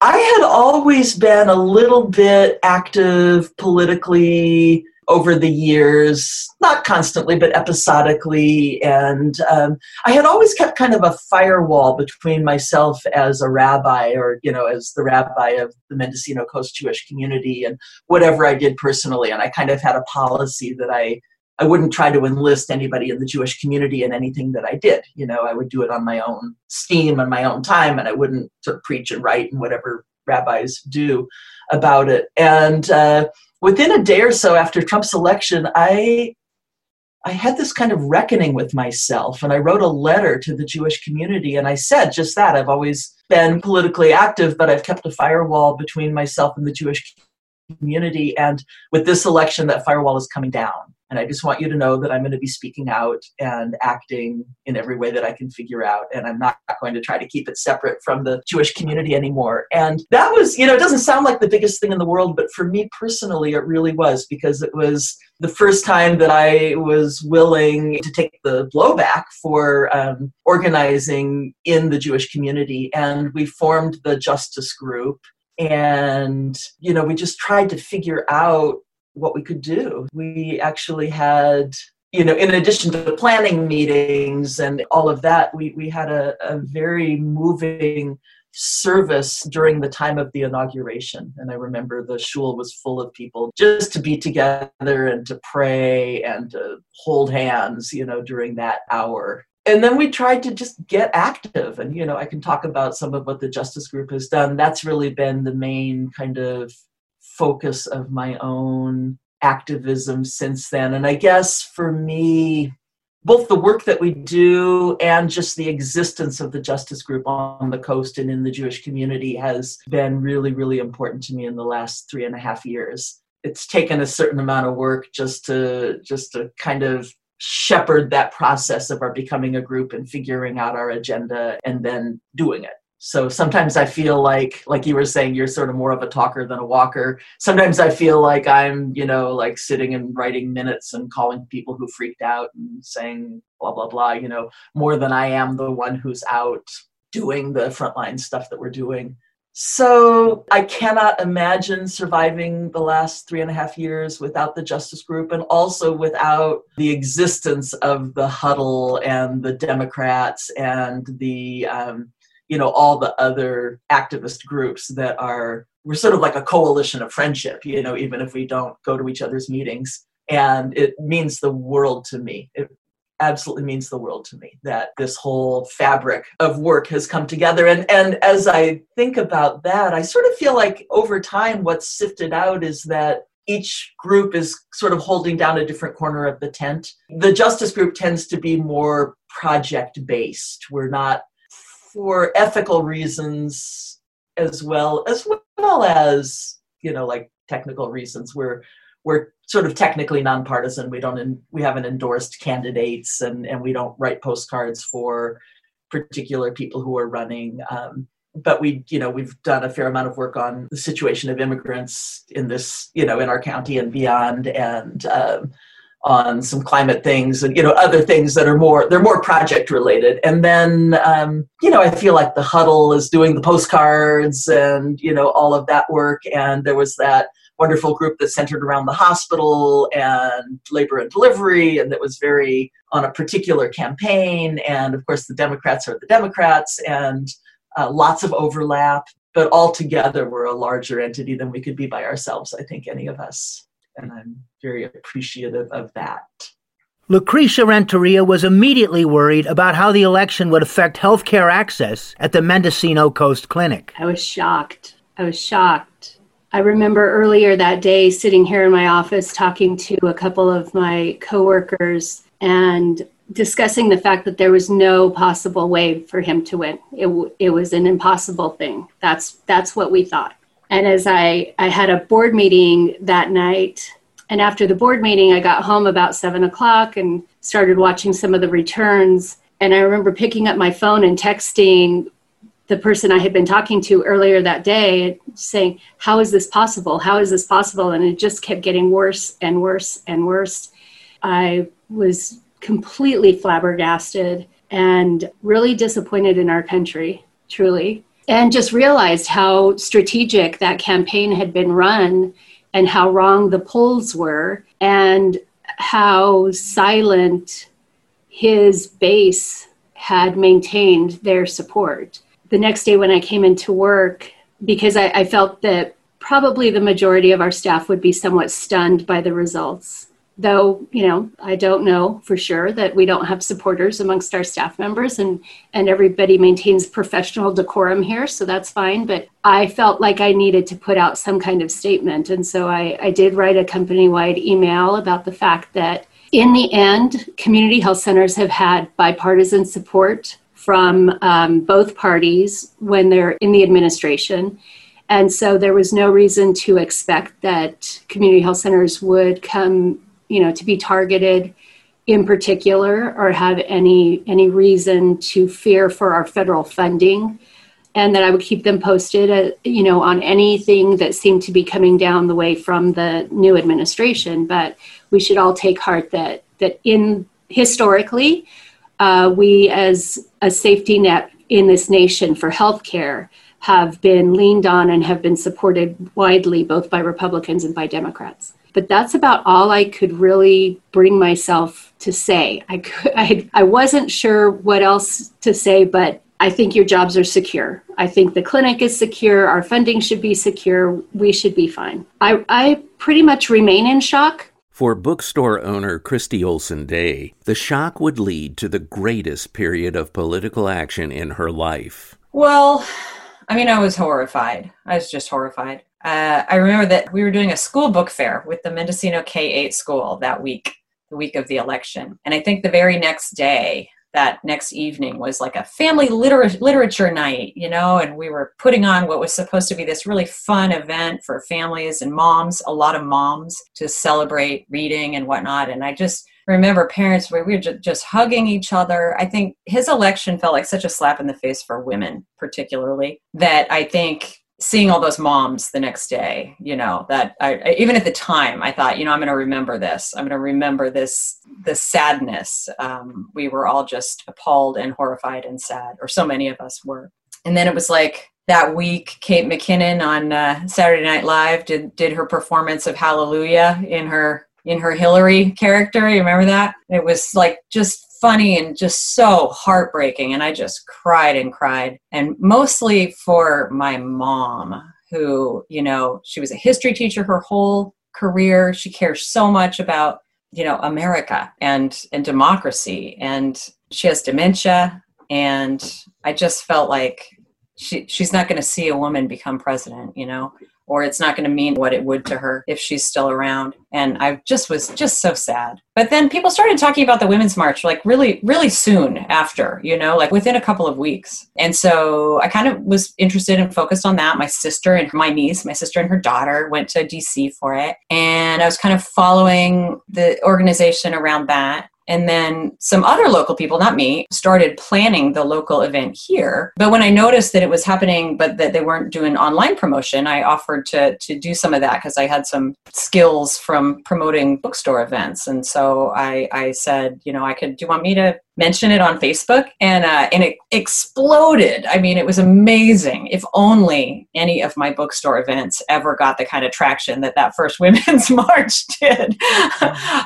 I had always been a little bit active politically over the years, not constantly, but episodically. And um, I had always kept kind of a firewall between myself as a rabbi or, you know, as the rabbi of the Mendocino Coast Jewish community and whatever I did personally. And I kind of had a policy that I, I wouldn't try to enlist anybody in the Jewish community in anything that I did. You know, I would do it on my own steam and my own time, and I wouldn't sort of preach and write and whatever rabbis do about it. And uh, within a day or so after Trump's election, I I had this kind of reckoning with myself, and I wrote a letter to the Jewish community, and I said just that. I've always been politically active, but I've kept a firewall between myself and the Jewish community. And with this election, that firewall is coming down. And I just want you to know that I'm going to be speaking out and acting in every way that I can figure out. And I'm not going to try to keep it separate from the Jewish community anymore. And that was, you know, it doesn't sound like the biggest thing in the world, but for me personally, it really was because it was the first time that I was willing to take the blowback for um, organizing in the Jewish community. And we formed the Justice Group and you know we just tried to figure out what we could do. We actually had, you know, in addition to the planning meetings and all of that, we, we had a, a very moving service during the time of the inauguration. And I remember the shul was full of people just to be together and to pray and to hold hands, you know, during that hour. And then we tried to just get active. And, you know, I can talk about some of what the Justice Group has done. That's really been the main kind of focus of my own activism since then. And I guess for me, both the work that we do and just the existence of the justice group on the coast and in the Jewish community has been really, really important to me in the last three and a half years. It's taken a certain amount of work just to just to kind of shepherd that process of our becoming a group and figuring out our agenda and then doing it so sometimes i feel like like you were saying you're sort of more of a talker than a walker. Sometimes i feel like i'm you know like sitting and writing minutes and calling people who freaked out and saying blah blah blah you know more than i am the one who's out doing the frontline stuff that we're doing. So I cannot imagine surviving the last three and a half years without the Justice Group and also without the existence of the Huddle and the Democrats and the um, you know all the other activist groups that are we're sort of like a coalition of friendship you know even if we don't go to each other's meetings and it means the world to me it absolutely means the world to me that this whole fabric of work has come together and and as i think about that i sort of feel like over time what's sifted out is that each group is sort of holding down a different corner of the tent. The justice group tends to be more project based. We're not for ethical reasons as well as well as you know like technical reasons. We're we're sort of technically nonpartisan. We don't we haven't endorsed candidates and and we don't write postcards for particular people who are running. Um, but we you know we've done a fair amount of work on the situation of immigrants in this you know in our county and beyond and um, on some climate things and you know other things that are more they're more project related. And then um, you know i feel like the huddle is doing the postcards and you know all of that work. And there was that wonderful group that centered around the hospital and labor and delivery and that was very on a particular campaign. And of course the democrats are the democrats and uh, lots of overlap, but all together we're a larger entity than we could be by ourselves, I think, any of us. And I'm very appreciative of that. Lucresha Renteria was immediately worried about how the election would affect healthcare access at the Mendocino Coast Clinic. I was shocked. I was shocked. I remember earlier that day sitting here in my office talking to a couple of my coworkers and discussing the fact that there was no possible way for him to win. It, it was an impossible thing. That's that's what we thought. And as I I had a board meeting that night, and after the board meeting, I got home about seven o'clock and started watching some of the returns. And I remember picking up my phone and texting the person I had been talking to earlier that day, saying, "How is this possible? How is this possible?" And it just kept getting worse and worse and worse. I was completely flabbergasted and really disappointed in our country, truly. And just realized how strategic that campaign had been run and how wrong the polls were and how silent his base had maintained their support. The next day, when I came into work, because I, I felt that probably the majority of our staff would be somewhat stunned by the results though you know i don't know for sure that we don't have supporters amongst our staff members and and everybody maintains professional decorum here so that's fine but i felt like i needed to put out some kind of statement. And so i, I did write a company-wide email about the fact that in the end community health centers have had bipartisan support from um, both parties when they're in the administration. And so there was no reason to expect that community health centers would come you know to be targeted in particular or have any any reason to fear for our federal funding. And that I would keep them posted uh, you know on anything that seemed to be coming down the way from the new administration. But we should all take heart that that in historically uh, we as a safety net in this nation for healthcare have been leaned on and have been supported widely both by Republicans and by Democrats but that's about all I could really bring myself to say. I could, I, I wasn't sure what else to say, but I think your jobs are secure. I think the clinic is secure. Our funding should be secure. We should be fine. I, I pretty much remain in shock. For bookstore owner Christy Olson Day, the shock would lead to the greatest period of political action in her life. Well, I mean, I was horrified. I was just horrified uh, I remember that we were doing a school book fair with the Mendocino K 8 school that week, the week of the election. And I think the very next day, that next evening was like a family liter- literature night, you know, and we were putting on what was supposed to be this really fun event for families and moms, a lot of moms to celebrate reading and whatnot. And I just remember parents where we were just, just hugging each other. I think his election felt like such a slap in the face for women, particularly, that I think seeing all those moms the next day you know that I, even at the time i thought you know i'm going to remember this. I'm going to remember this this sadness. Um, we were all just appalled and horrified and sad or so many of us were. And then it was like that week kate mckinnon on uh, saturday night live did did her performance of hallelujah in her in her hillary character. You remember that? It was like just funny and just so heartbreaking. And I just cried and cried. And mostly for my mom, who, you know, she was a history teacher her whole career. She cares so much about, you know, America and, and democracy. And she has dementia. And I just felt like she, she's not going to see a woman become president, you know, or it's not going to mean what it would to her if she's still around. And I just was just so sad. But then people started talking about the Women's March like really, really soon after, you know, like within a couple of weeks. And so I kind of was interested and focused on that. My sister and my niece, my sister and her daughter went to DC for it. And I was kind of following the organization around that. And then some other local people, not me, started planning the local event here. But when I noticed that it was happening, but that they weren't doing online promotion, I offered to, to do some of that because I had some skills from promoting bookstore events. And so I, I said, you know, I could, do you want me to mention it on Facebook, and uh, and it exploded. I mean, it was amazing. If only any of my bookstore events ever got the kind of traction that that first Women's March did.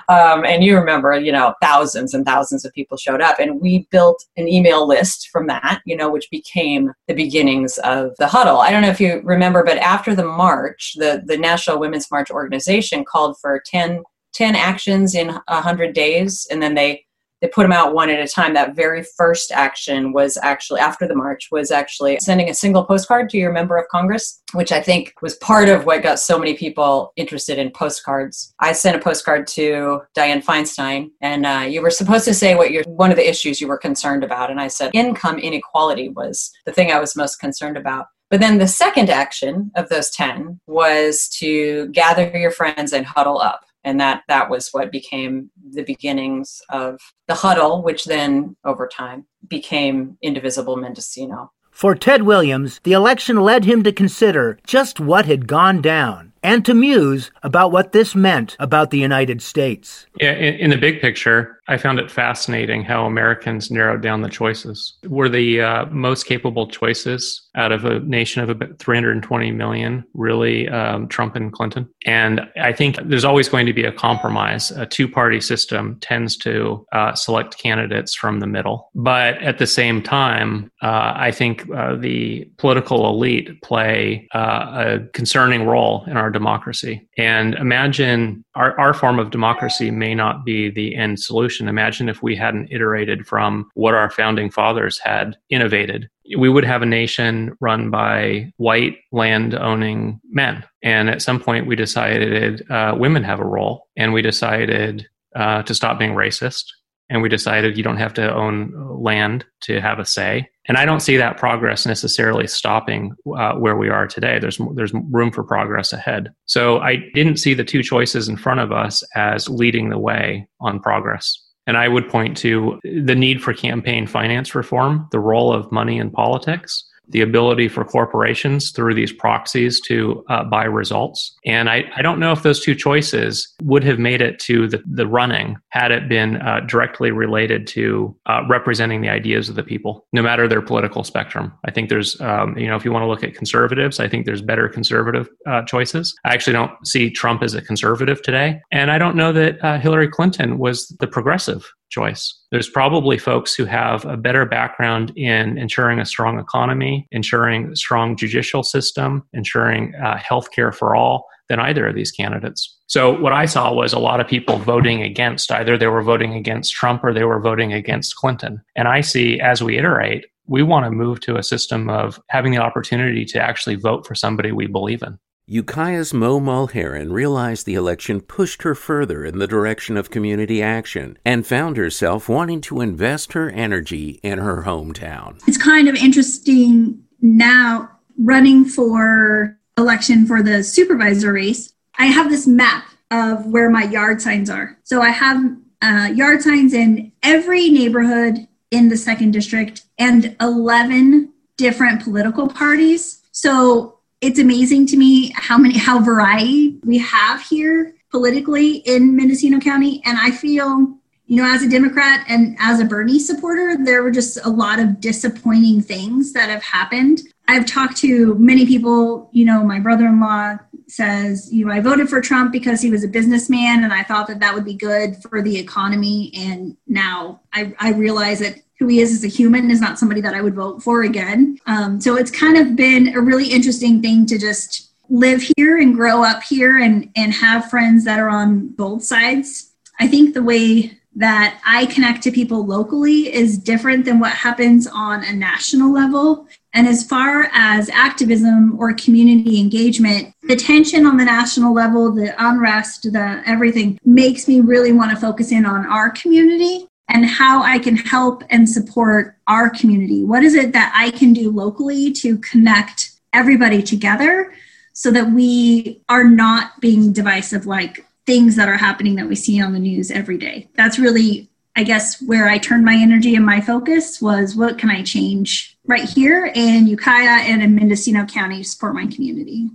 um, and you remember, you know, thousands and thousands of people showed up, and we built an email list from that, you know, which became the beginnings of the huddle. I don't know if you remember, but after the march, the the National Women's March organization called for 10 10 actions in 100 days and then they they put them out one at a time. That very first action was actually after the march was actually sending a single postcard to your member of congress which i think was part of what got so many people interested in postcards. I sent a postcard to dianne feinstein and uh, you were supposed to say what your one of the issues you were concerned about and i said income inequality was the thing i was most concerned about. But then the second action of those 10 was to gather your friends and huddle up and that that was what became the beginnings of the huddle which then over time became indivisible mendocino. For ted williams the election led him to consider just what had gone down and to muse about what this meant about the united states. Yeah in, in the big picture I found it fascinating how Americans narrowed down the choices. Were the uh, most capable choices out of a nation of about 320 million really um, Trump and Clinton? And I think there's always going to be a compromise. A two party system tends to uh, select candidates from the middle. But at the same time, uh, I think uh, the political elite play uh, a concerning role in our democracy. And imagine our, our form of democracy may not be the end solution Imagine if we hadn't iterated from what our founding fathers had innovated. We would have a nation run by white land owning men. And at some point, we decided uh, women have a role, and we decided uh, to stop being racist. And we decided you don't have to own land to have a say. And I don't see that progress necessarily stopping uh, where we are today. There's there's room for progress ahead. So I didn't see the two choices in front of us as leading the way on progress. And I would point to the need for campaign finance reform, the role of money in politics, the ability for corporations through these proxies to uh, buy results. And I, I don't know if those two choices would have made it to the, the running had it been uh, directly related to uh, representing the ideas of the people, no matter their political spectrum. I think there's, um, you know, if you want to look at conservatives, I think there's better conservative uh, choices. I actually don't see Trump as a conservative today. And I don't know that uh, Hillary Clinton was the progressive choice. There's probably folks who have a better background in ensuring a strong economy, ensuring a strong judicial system, ensuring uh, health care for all than either of these candidates. So, what I saw was a lot of people voting against either they were voting against Trump or they were voting against Clinton. And I see as we iterate, we want to move to a system of having the opportunity to actually vote for somebody we believe in. Ukiah's Mo Mulheren realized the election pushed her further in the direction of community action and found herself wanting to invest her energy in her hometown. It's kind of interesting now running for election for the supervisor race. I have this map of where my yard signs are. So I have uh, yard signs in every neighborhood in the second district and 11 different political parties. So it's amazing to me how many how variety we have here politically in Mendocino County. And I feel, you know, as a Democrat and as a Bernie supporter, there were just a lot of disappointing things that have happened. I've talked to many people, you know, my brother in law says, you know, I voted for Trump because he was a businessman and I thought that that would be good for the economy. And now I, I realize that who he is as a human is not somebody that I would vote for again. Um, so it's kind of been a really interesting thing to just live here and grow up here and and have friends that are on both sides. I think the way that I connect to people locally is different than what happens on a national level. And as far as activism or community engagement, the tension on the national level, the unrest, the everything makes me really want to focus in on our community and how I can help and support our community. What is it that I can do locally to connect everybody together so that we are not being divisive like things that are happening that we see on the news every day. That's really, I guess, where I turned my energy and my focus was what can I change right here in Ukiah and in Mendocino County to support my community.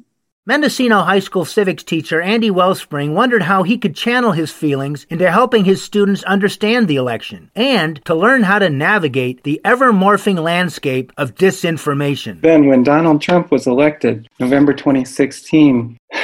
Mendocino High School civics teacher Andy Wellspring wondered how he could channel his feelings into helping his students understand the election and to learn how to navigate the ever morphing landscape of disinformation. Then, when Donald Trump was elected, November 2016,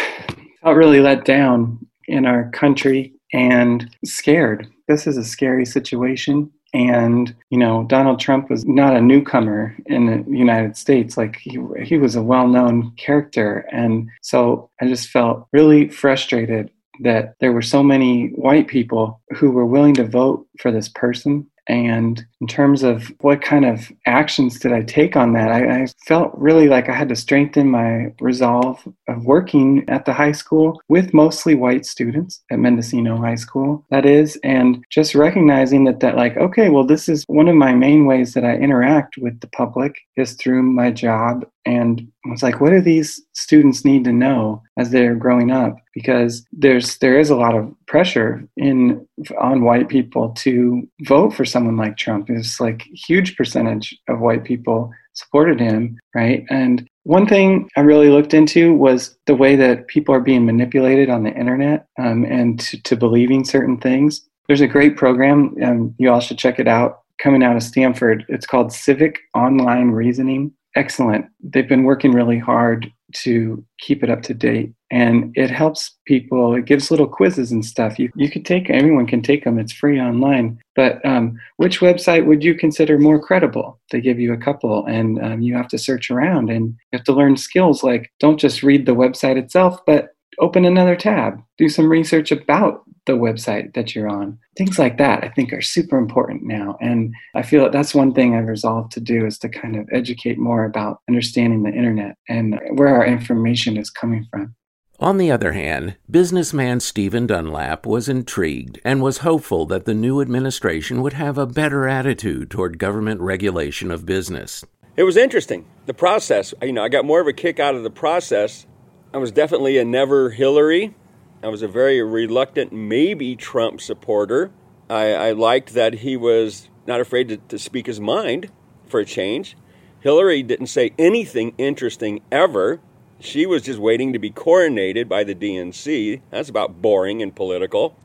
felt really let down in our country and scared. This is a scary situation. And, you know, Donald Trump was not a newcomer in the United States. Like, he, he was a well known character. And so I just felt really frustrated that there were so many white people who were willing to vote for this person and in terms of what kind of actions did I take on that, I, I, felt really like I had to strengthen my resolve of working at the high school with mostly white students at Mendocino High School, that is, and just recognizing that, that like, okay, well, this is one of my main ways that I interact with the public is through my job and was like, what do these students need to know as they're growing up? Because there's there is a lot of pressure in on white people to vote for someone like Trump. It's like huge percentage of white people supported him, right? And one thing I really looked into was the way that people are being manipulated on the internet um, and to, to, believing certain things. There's a great program, um, you all should check it out, coming out of Stanford. It's called Civic Online Reasoning excellent. They've been working really hard to keep it up to date and it helps people. It gives little quizzes and stuff. You, you could take anyone can take them it's free online. But um, which website would you consider more credible? They give you a couple and um, you have to search around and you have to learn skills like don't just read the website itself but open another tab, do some research about the website that you're on. Things like that I think are super important now. And I feel that that's one thing I've resolved to do is to kind of educate more about understanding the internet and where our information is coming from. On the other hand, businessman Stephen Dunlap was intrigued and was hopeful that the new administration would have a better attitude toward government regulation of business. It was interesting. The process, you know, I got more of a kick out of the process I was definitely a never Hillary. I was a very reluctant, maybe Trump supporter. I, I liked that he was not afraid to, to speak his mind for a change. Hillary didn't say anything interesting ever. She was just waiting to be coronated by the DNC. That's about boring and political.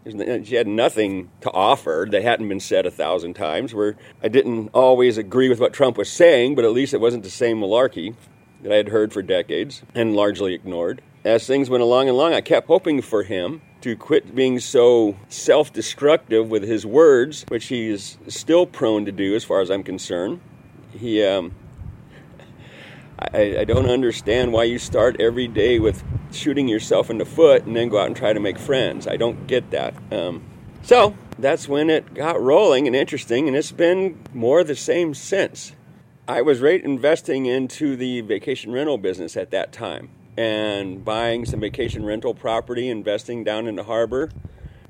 She had nothing to offer that hadn't been said a thousand times. Where I didn't always agree with what Trump was saying, but at least it wasn't the same malarkey that I had heard for decades and largely ignored. As things went along and along, I kept hoping for him to quit being so self destructive with his words, which he is still prone to do as far as I'm concerned. He, um, I, I don't understand why you start every day with shooting yourself in the foot and then go out and try to make friends. I don't get that. Um, so that's when it got rolling and interesting, and it's been more the same since. I was right investing into the vacation rental business at that time and buying some vacation rental property, investing down in the harbor.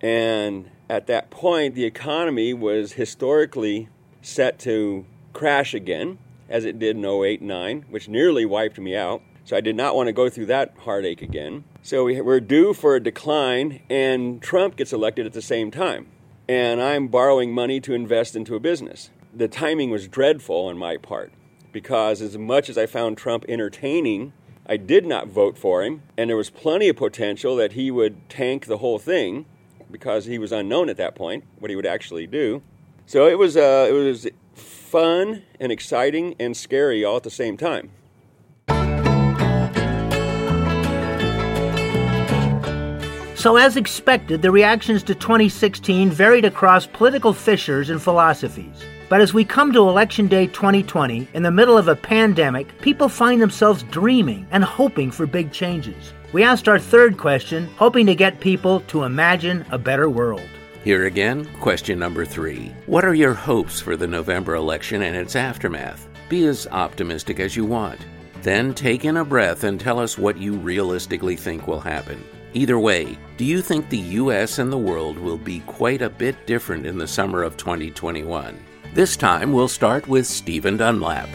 And at that point, the economy was historically set to crash again, as it did in 08 9, which nearly wiped me out. So I did not want to go through that heartache again. So we we're due for a decline, and Trump gets elected at the same time. And I'm borrowing money to invest into a business the timing was dreadful on my part because as much as I found Trump entertaining, I did not vote for him, and there was plenty of potential that he would tank the whole thing because he was unknown at that point what he would actually do. So it was uh, it was fun and exciting and scary all at the same time. So, as expected, the reactions to 2016 varied across political fissures and philosophies. But as we come to Election Day 2020, in the middle of a pandemic, people find themselves dreaming and hoping for big changes. We asked our third question, hoping to get people to imagine a better world. Here again, question number three. What are your hopes for the November election and its aftermath? Be as optimistic as you want. Then take in a breath and tell us what you realistically think will happen. Either way, do you think the US and the world will be quite a bit different in the summer of 2021? This time we'll start with Stephen Dunlap.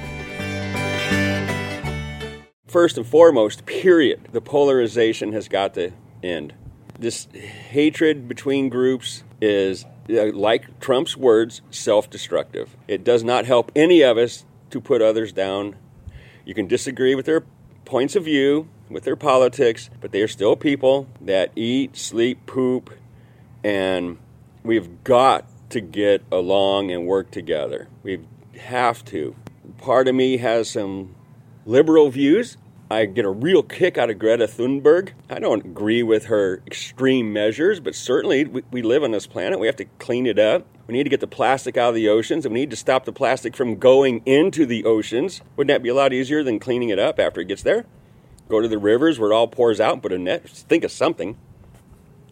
First and foremost, period, the polarization has got to end. This hatred between groups is, uh, like Trump's words, self destructive. It does not help any of us to put others down. You can disagree with their points of view, with their politics, but they are still people that eat, sleep, poop, and we've got to get along and work together. We have to. Part of me has some liberal views. I get a real kick out of Greta Thunberg. I don't agree with her extreme measures, but certainly we, we live on this planet. We have to clean it up. We need to get the plastic out of the oceans, and we need to stop the plastic from going into the oceans. Wouldn't that be a lot easier than cleaning it up after it gets there? Go to the rivers where it all pours out and put a net. Think of something.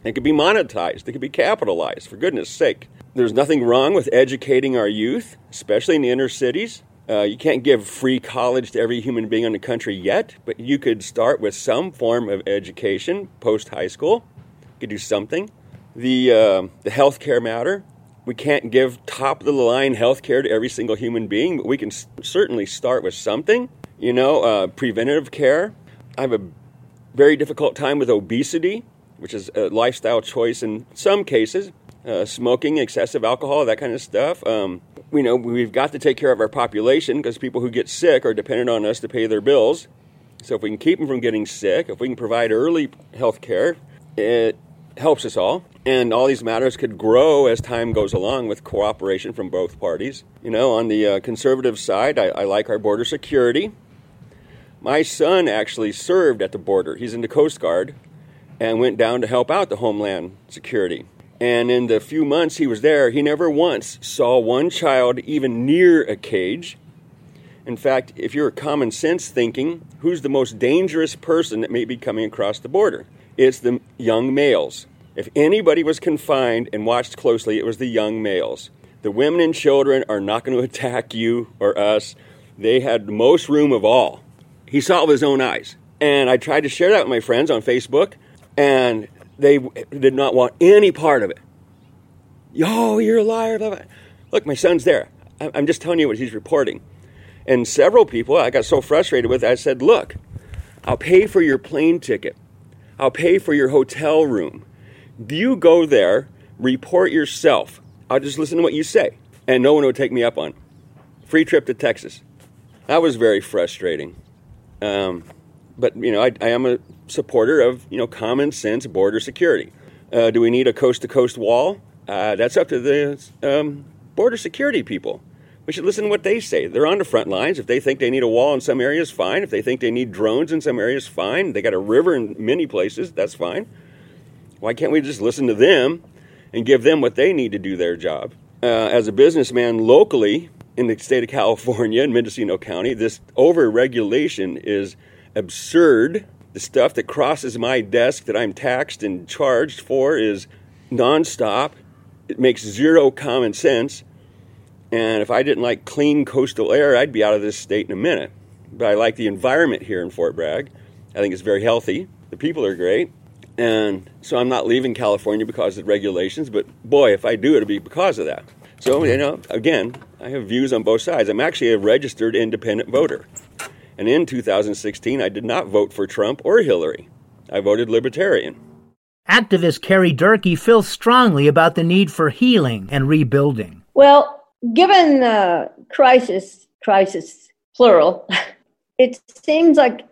It could be monetized, it could be capitalized, for goodness sake. There's nothing wrong with educating our youth, especially in the inner cities. Uh, you can't give free college to every human being in the country yet, but you could start with some form of education post high school. You could do something. The, uh, the healthcare matter. We can't give top of the line health care to every single human being, but we can s- certainly start with something. You know, uh, preventative care. I have a very difficult time with obesity, which is a lifestyle choice in some cases. Uh, smoking, excessive alcohol, that kind of stuff. Um, you know, we've got to take care of our population because people who get sick are dependent on us to pay their bills. So if we can keep them from getting sick, if we can provide early health care, it helps us all. And all these matters could grow as time goes along with cooperation from both parties. You know, on the uh, conservative side, I, I like our border security. My son actually served at the border. He's in the Coast Guard and went down to help out the Homeland Security. And in the few months he was there, he never once saw one child even near a cage. In fact, if you're common sense thinking, who's the most dangerous person that may be coming across the border? It's the young males. If anybody was confined and watched closely, it was the young males. The women and children are not going to attack you or us. They had the most room of all. He saw it with his own eyes. And I tried to share that with my friends on Facebook, and they did not want any part of it. Yo, you're a liar. Blah, blah. Look, my son's there. I'm just telling you what he's reporting. And several people I got so frustrated with, I said, Look, I'll pay for your plane ticket, I'll pay for your hotel room. You go there, report yourself. I'll just listen to what you say. And no one would take me up on. Free trip to Texas. That was very frustrating. Um, but you know, I, I, am a supporter of you know common sense border security. Uh, do we need a coast to coast wall? Uh, that's up to the um, border security people. We should listen to what they say. They're on the front lines. If they think they need a wall in some areas, fine. If they think they need drones in some areas, fine. They got a river in many places, that's fine. Why can't we just listen to them and give them what they need to do their job? Uh, as a businessman locally in the state of California in Mendocino County, this over-regulation is absurd. The stuff that crosses my desk that I'm taxed and charged for is nonstop. It makes zero common sense. And if I didn't like clean coastal air, I'd be out of this state in a minute. But I like the environment here in Fort Bragg. I think it's very healthy. The people are great. And so I'm not leaving California because of regulations, but boy, if I do, it'll be because of that. So, you know, again, I have views on both sides. I'm actually a registered independent voter. And in 2016, I did not vote for Trump or Hillary. I voted Libertarian. Activist Carrie Durkee feels strongly about the need for healing and rebuilding. Well, given the crisis, crisis plural, it seems like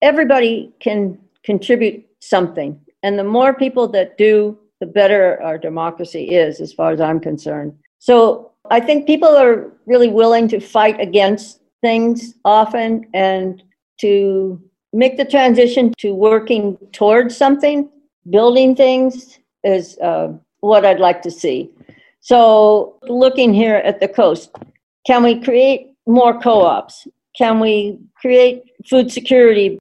everybody can contribute something. And the more people that do, the better our democracy is, as far as I'm concerned. So I think people are really willing to fight against things often and to make the transition to working towards something, building things is uh, what I'd like to see. So, looking here at the coast, can we create more co ops? Can we create food security?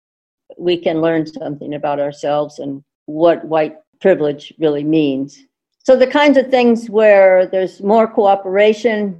We can learn something about ourselves and what white privilege really means. So the kinds of things where there's more cooperation,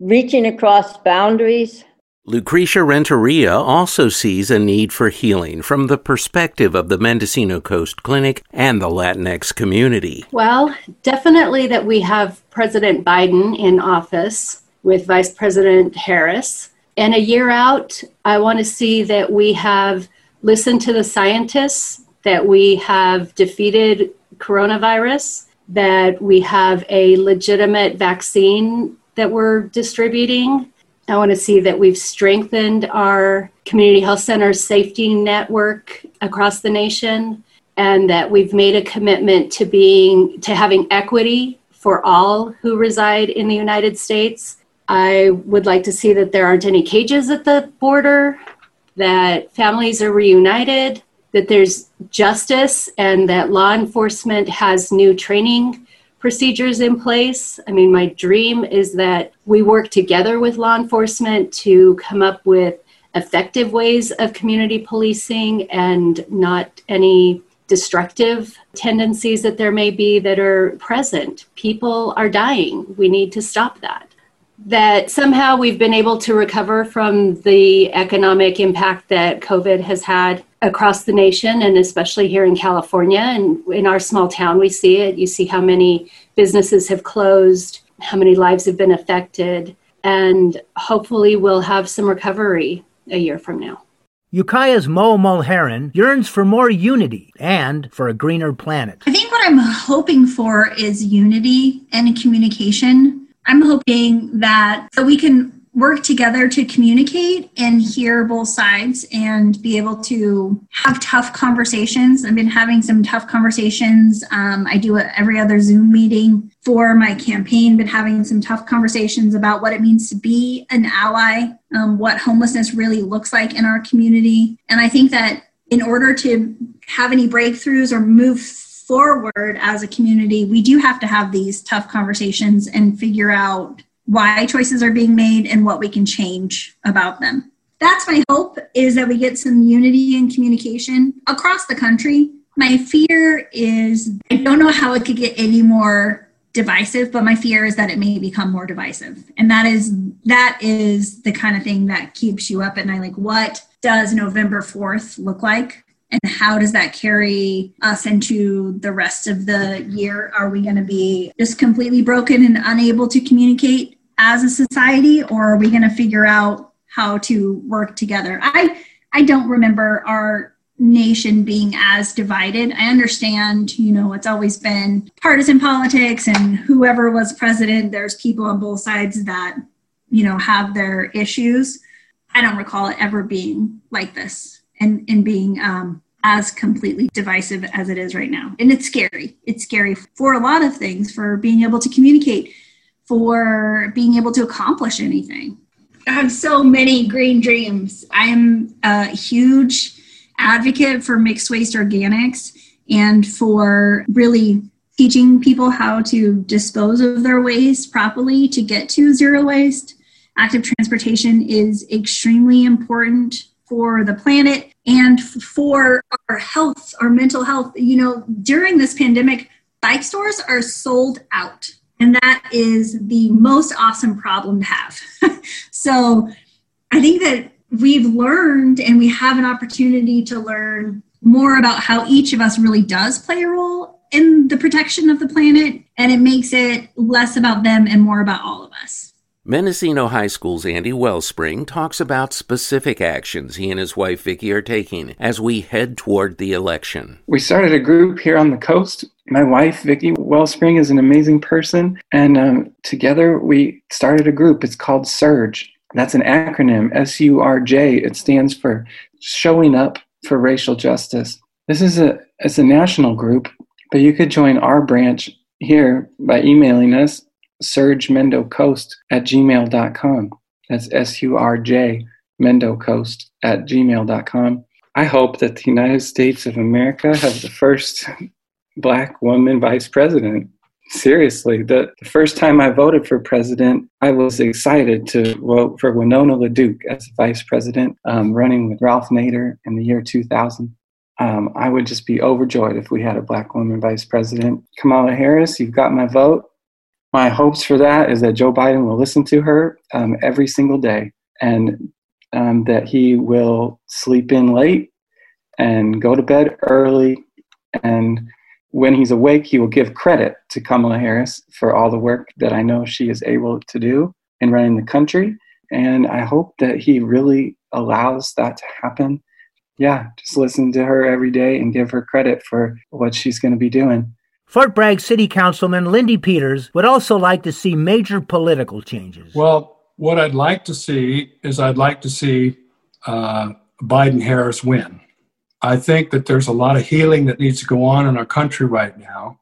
reaching across boundaries. Lucresha Renteria also sees a need for healing from the perspective of the Mendocino Coast Clinic and the Latinx community. Well, definitely that we have President Biden in office with Vice President Harris. And a year out, I want to see that we have listened to the scientists, that we have defeated coronavirus, that we have a legitimate vaccine that we're distributing. I want to see that we've strengthened our community health centers safety network across the nation and that we've made a commitment to being to having equity for all who reside in the United States. I would like to see that there aren't any cages at the border, that families are reunited, that there's justice and that law enforcement has new training procedures in place. I mean, my dream is that we work together with law enforcement to come up with effective ways of community policing and not any destructive tendencies that there may be that are present. People are dying. We need to stop that. That somehow we've been able to recover from the economic impact that COVID has had across the nation and especially here in California and in our small town we see it you see how many businesses have closed how many lives have been affected and hopefully we'll have some recovery a year from now Ukiah's Mo Mulheren yearns for more unity and for a greener planet. I think what I'm hoping for is unity and communication. I'm hoping that so we can work together to communicate and hear both sides and be able to have tough conversations. I've been having some tough conversations. Um, I do a, every other Zoom meeting for my campaign, been having some tough conversations about what it means to be an ally, um, what homelessness really looks like in our community. And I think that in order to have any breakthroughs or move forward as a community, we do have to have these tough conversations and figure out why choices are being made and what we can change about them. That's my hope is that we get some unity and communication across the country. My fear is I don't know how it could get any more divisive, but my fear is that it may become more divisive. And that is that is the kind of thing that keeps you up at night like what does November 4th look like? and how does that carry us into the rest of the year are we going to be just completely broken and unable to communicate as a society or are we going to figure out how to work together i i don't remember our nation being as divided i understand you know it's always been partisan politics and whoever was president there's people on both sides that you know have their issues i don't recall it ever being like this and and being um as completely divisive as it is right now. And it's scary. It's scary for a lot of things, for being able to communicate for being able to accomplish anything. I have so many green dreams. I am a huge advocate for mixed waste organics and for really teaching people how to dispose of their waste properly to get to zero waste. Active transportation is extremely important for the planet and for our health, our mental health. You know, during this pandemic, bike stores are sold out and that is the most awesome problem to have. so I think that we've learned and we have an opportunity to learn more about how each of us really does play a role in the protection of the planet. And it makes it less about them and more about all of us. Mendocino High School's Andy Wellspring talks about specific actions he and his wife Vicki are taking as we head toward the election. We started a group here on the coast. My wife Vicki Wellspring is an amazing person, and um, together we started a group. It's called Surge. That's an acronym, S U R J. It stands for Showing Up for Racial Justice. This is a it's a national group, but you could join our branch here by emailing us surjmendocoast at gmail.com. That's S U R J mendocoast at gmail.com. I hope that the United States of America has the first black woman vice president. Seriously, the, the first time I voted for president, I was excited to vote for Winona LaDuke as vice president, um, running with Ralph Nader in the year 2000. um, I would just be overjoyed if we had a black woman vice president. Kamala Harris, you've got my vote. My hopes for that is that Joe Biden will listen to her um, every single day and um, that he will sleep in late and go to bed early. And when he's awake, he will give credit to Kamala Harris for all the work that I know she is able to do in running the country. And I hope that he really allows that to happen. Yeah, just listen to her every day and give her credit for what she's going to be doing. Fort Bragg City Councilman Lindy Peters would also like to see major political changes. Well, what I'd like to see is I'd like to see uh, Biden Harris win. I think that there's a lot of healing that needs to go on in our country right now.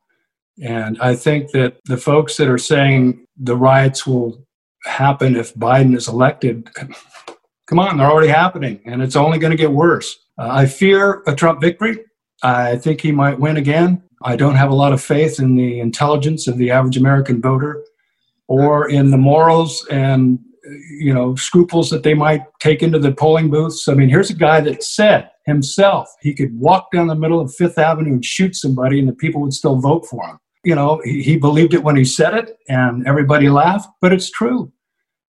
And I think that the folks that are saying the riots will happen if Biden is elected, come on, they're already happening and it's only going to get worse. Uh, I fear a Trump victory. I think he might win again. I don't have a lot of faith in the intelligence of the average American voter or in the morals and you know scruples that they might take into the polling booths. I mean, here's a guy that said himself he could walk down the middle of Fifth Avenue and shoot somebody, and the people would still vote for him. You know, he, he believed it when he said it, and everybody laughed, but it's true.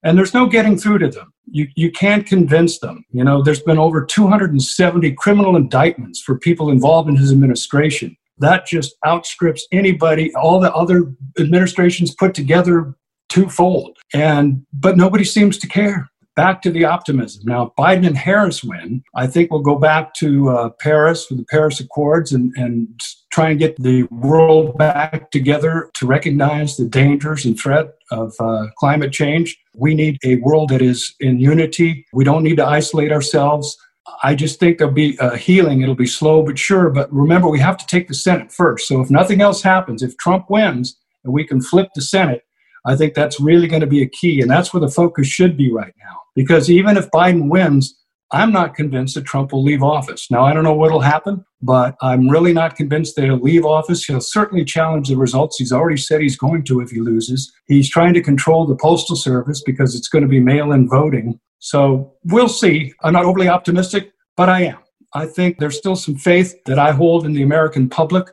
And there's no getting through to them. You, you can't convince them. You know, there's been over 270 criminal indictments for people involved in his administration. That just outstrips anybody, all the other administrations put together twofold. And but nobody seems to care. Back to the optimism. Now, Biden and Harris win, I think we'll go back to uh, Paris with the Paris Accords and, and try and get the world back together to recognize the dangers and threat of uh, climate change. We need a world that is in unity. We don't need to isolate ourselves. I just think there'll be a healing. It'll be slow but sure. But remember, we have to take the Senate first. So if nothing else happens, if Trump wins and we can flip the Senate, I think that's really going to be a key. And that's where the focus should be right now. Because even if Biden wins, I'm not convinced that Trump will leave office. Now, I don't know what will happen, but I'm really not convinced that he'll leave office. He'll certainly challenge the results. He's already said he's going to if he loses. He's trying to control the Postal Service because it's going to be mail in voting. So we'll see. I'm not overly optimistic, but I am. I think there's still some faith that I hold in the American public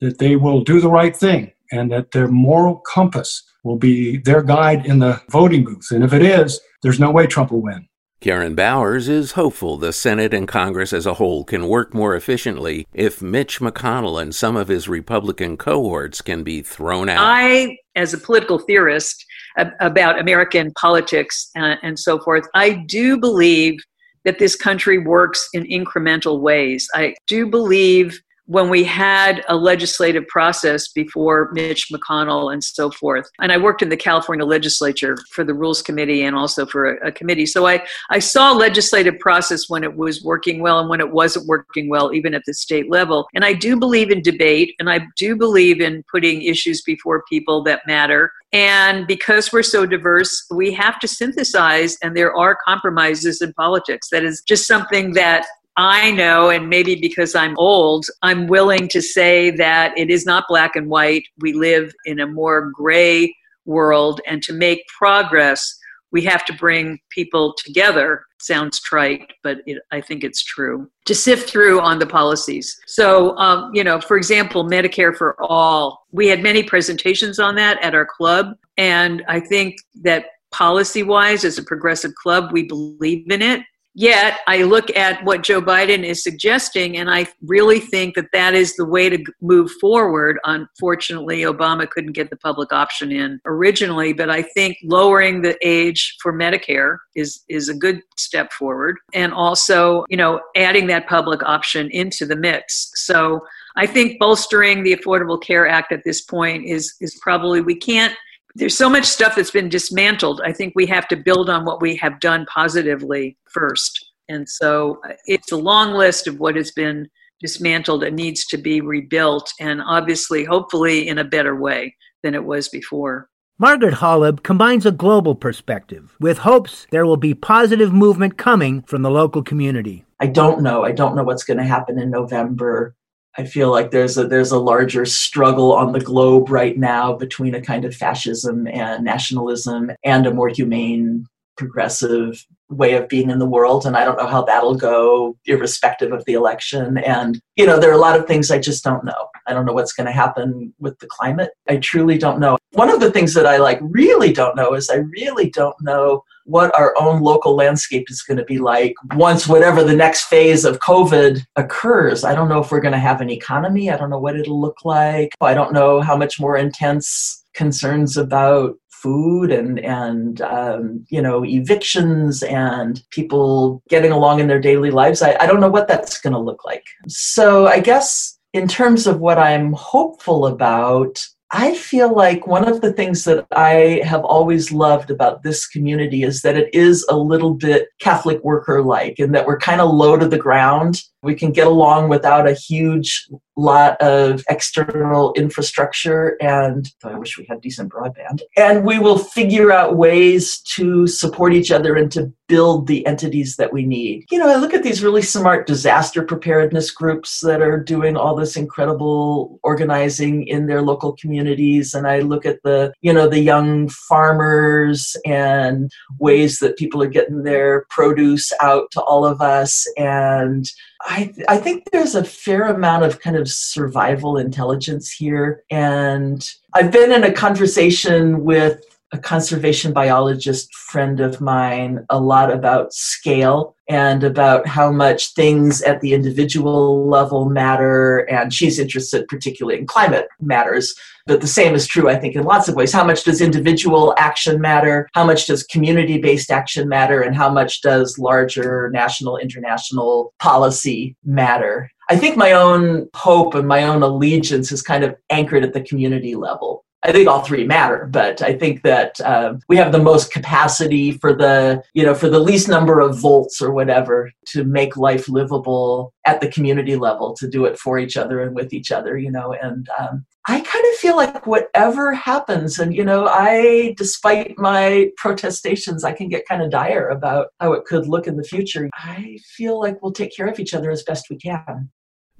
that they will do the right thing and that their moral compass will be their guide in the voting booth. And if it is, there's no way Trump will win. Karen Bowers is hopeful the Senate and Congress as a whole can work more efficiently if Mitch McConnell and some of his Republican cohorts can be thrown out. I, as a political theorist about American politics and, and so forth, I do believe that this country works in incremental ways. I do believe when we had a legislative process before Mitch McConnell and so forth. And I worked in the California legislature for the Rules Committee and also for a, a, committee. So I, I saw legislative process when it was working well and when it wasn't working well, even at the state level. And I do believe in debate and I do believe in putting issues before people that matter. And because we're so diverse, we have to synthesize, and there are compromises in politics. That is just something that I know, and maybe because I'm old, I'm willing to say that it is not black and white. We live in a more gray world, and to make progress, we have to bring people together. Sounds trite, but it, I think it's true. To sift through on the policies. So, um, you know, for example, Medicare for all. We had many presentations on that at our club, and I think that policy wise, as a progressive club, we believe in it. Yet I look at what Joe Biden is suggesting, and I really think that that is the way to move forward. Unfortunately, Obama couldn't get the public option in originally, but I think lowering the age for Medicare is is a good step forward, and also, you know, adding that public option into the mix. So I think bolstering the Affordable Care Act at this point is is probably we can't there's so much stuff that's been dismantled. I think we have to build on what we have done positively first. And so uh, it's a long list of what has been dismantled and needs to be rebuilt, and obviously, hopefully, in a better way than it was before. Margaret Holub combines a global perspective with hopes there will be positive movement coming from the local community. I don't know. I don't know what's going to happen in November. I feel like there's a there's a larger struggle on the globe right now between a kind of fascism and nationalism and a more humane, progressive way of being in the world and i don't know how that'll go irrespective of the election. And you know there are a lot of things i just don't know. I don't know what's going to happen with the climate. I truly don't know. One of the things that i like really don't know is i really don't know what our own local landscape is going to be like once whatever the next phase of covid occurs. I don't know if we're going to have an economy. I don't know what it'll look like. I don't know how much more intense concerns about food and and um, you know evictions and people getting along in their daily lives I, I don't know what that's going to look like so i guess in terms of what i'm hopeful about I feel like one of the things that I have always loved about this community is that it is a little bit Catholic worker like, and that we're kind of low to the ground. We can get along without a huge lot of external infrastructure, and I wish we had decent broadband. And we will figure out ways to support each other and to build the entities that we need. You know, I look at these really smart disaster preparedness groups that are doing all this incredible organizing in their local communities, and I look at the, you know, the young farmers and ways that people are getting their produce out to all of us and I, I think there's a fair amount of kind of survival intelligence here. And I've been in a conversation with a conservation biologist friend of mine a lot about scale and about how much things at the individual level matter. And she's interested particularly in climate matters. But the same is true, I think, in lots of ways. How much does individual action matter? How much does community based action matter? And how much does larger national, international policy matter? I think my own hope and my own allegiance is kind of anchored at the community level. I think all three matter, but I think that uh, we have the most capacity for the you know for the least number of volts or whatever to make life livable at the community level to do it for each other and with each other, you know. And um, I kind of feel like whatever happens, and you know, I despite my protestations, I can get kind of dire about how it could look in the future. I feel like we'll take care of each other as best we can.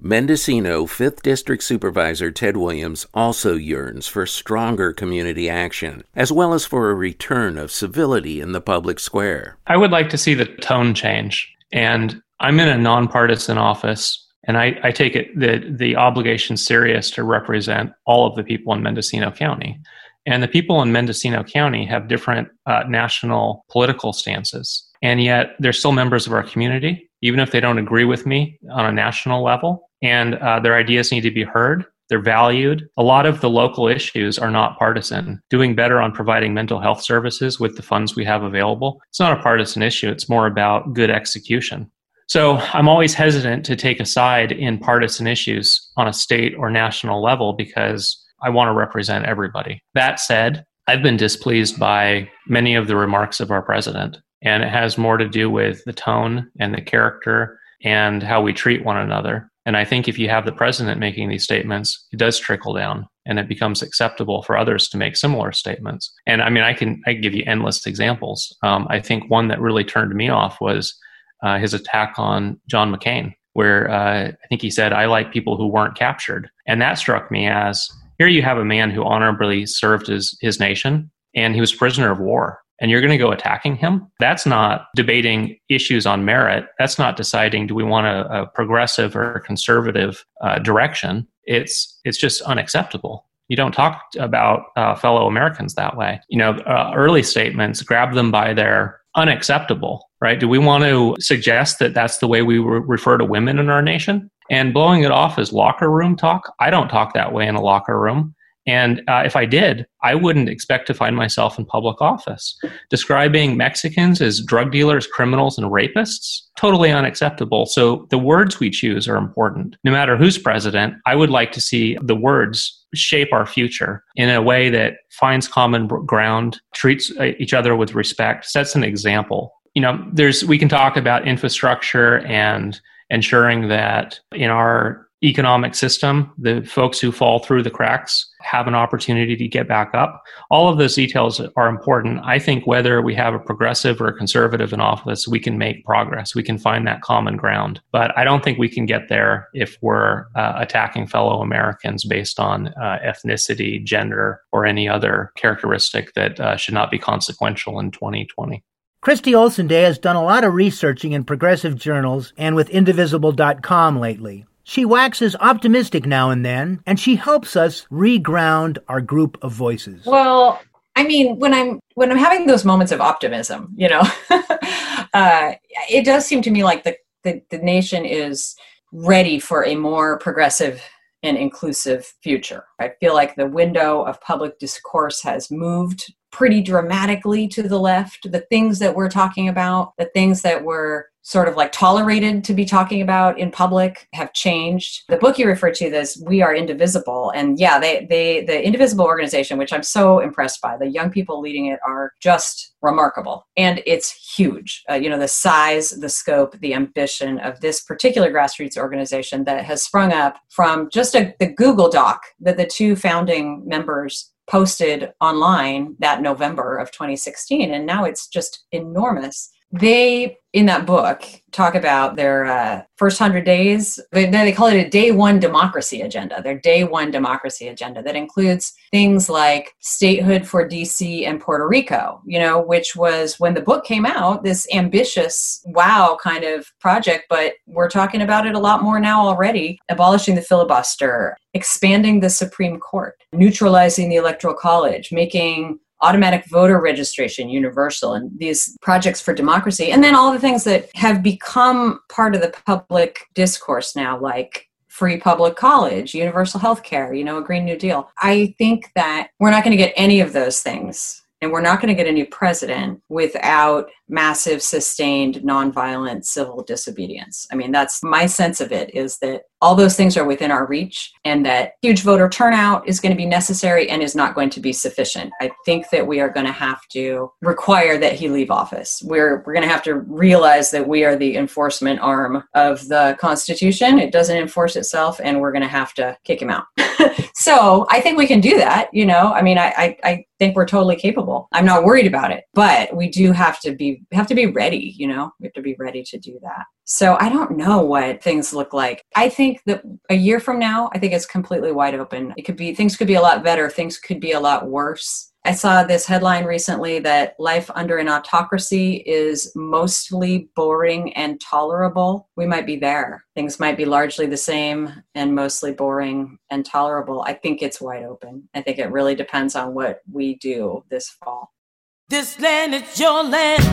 Mendocino 5th District Supervisor Ted Williams also yearns for stronger community action, as well as for a return of civility in the public square. I would like to see the tone change. And I'm in a nonpartisan office, and I, I take it the, the obligation serious to represent all of the people in Mendocino County. And the people in Mendocino County have different uh, national political stances. And yet they're still members of our community, even if they don't agree with me on a national level and uh, their ideas need to be heard. They're valued. A lot of the local issues are not partisan. Doing better on providing mental health services with the funds we have available, it's not a partisan issue. It's more about good execution. So I'm always hesitant to take a side in partisan issues on a state or national level because I want to represent everybody. That said, I've been displeased by many of the remarks of our president, and it has more to do with the tone and the character and how we treat one another and I think if you have the president making these statements, it does trickle down and it becomes acceptable for others to make similar statements. And I mean, I can I can give you endless examples. Um, I think one that really turned me off was uh, his attack on John McCain, where uh, I think he said, "I like people who weren't captured," and that struck me as here you have a man who honorably served his his nation, and he was prisoner of war and you're going to go attacking him, that's not debating issues on merit. That's not deciding do we want a, a progressive or conservative uh, direction. It's it's just unacceptable. You don't talk about uh, fellow Americans that way. You know, uh, early statements grab them by their unacceptable, right? Do we want to suggest that that's the way we re- refer to women in our nation? And blowing it off as locker room talk, I don't talk that way in a locker room. And uh, if I did, I wouldn't expect to find myself in public office. Describing Mexicans as drug dealers, criminals, and rapists, totally unacceptable. So the words we choose are important. No matter who's president, I would like to see the words shape our future in a way that finds common ground, treats uh, each other with respect, sets an example. You know, there's we can talk about infrastructure and ensuring that in our economic system, the folks who fall through the cracks have an opportunity to get back up. All of those details are important. I think whether we have a progressive or a conservative in office, we can make progress. We can find that common ground. But I don't think we can get there if we're uh, attacking fellow Americans based on uh, ethnicity, gender, or any other characteristic that uh, should not be consequential in 2020. Christy Olsen-Day has done a lot of researching in progressive journals and with Indivisible.com lately. She waxes optimistic now and then, and she helps us reground our group of voices. Well, I mean, when I'm when I'm having those moments of optimism, you know, uh, it does seem to me like the, the the nation is ready for a more progressive and inclusive future. I feel like the window of public discourse has moved pretty dramatically to the left. The things that we're talking about, the things that were sort of like tolerated to be talking about in public have changed. The book you referred to this We Are Indivisible and yeah, they they the Indivisible organization which I'm so impressed by. The young people leading it are just remarkable and it's huge. Uh, you know the size, the scope, the ambition of this particular grassroots organization that has sprung up from just a, the Google Doc that the two founding members posted online that November of 2016 and now it's just enormous they in that book talk about their uh, first 100 days. They, they call it a day one democracy agenda their day one democracy agenda that includes things like statehood for dc and puerto rico you know which was when the book came out this ambitious wow kind of project but we're talking about it a lot more now already abolishing the filibuster expanding the supreme court neutralizing the electoral college making automatic voter registration universal and these projects for democracy and then all the things that have become part of the public discourse now like free public college universal health care you know a green new deal. I think that we're not going to get any of those things and we're not going to get a new president without massive, sustained, nonviolent civil disobedience. I mean, that's my sense of it is that all those things are within our reach and that huge voter turnout is going to be necessary and is not going to be sufficient. I think that we are going to have to require that he leave office. We're, we're going to have to realize that we are the enforcement arm of the Constitution. It doesn't enforce itself, and we're going to have to kick him out. so I think we can do that. You know, I mean, I, I, I think we're totally capable. I'm not worried about it, but we do have to be have to be ready, you know, we have to be ready to do that. So I don't know what things look like. I think that a year from now, I think it's completely wide open. It could be, things could be a lot better, things could be a lot worse. I saw this headline recently that life under an autocracy is mostly boring and tolerable. We might be there. Things might be largely the same and mostly boring and tolerable. I think it's wide open. I think it really depends on what we do this fall. This land is your land.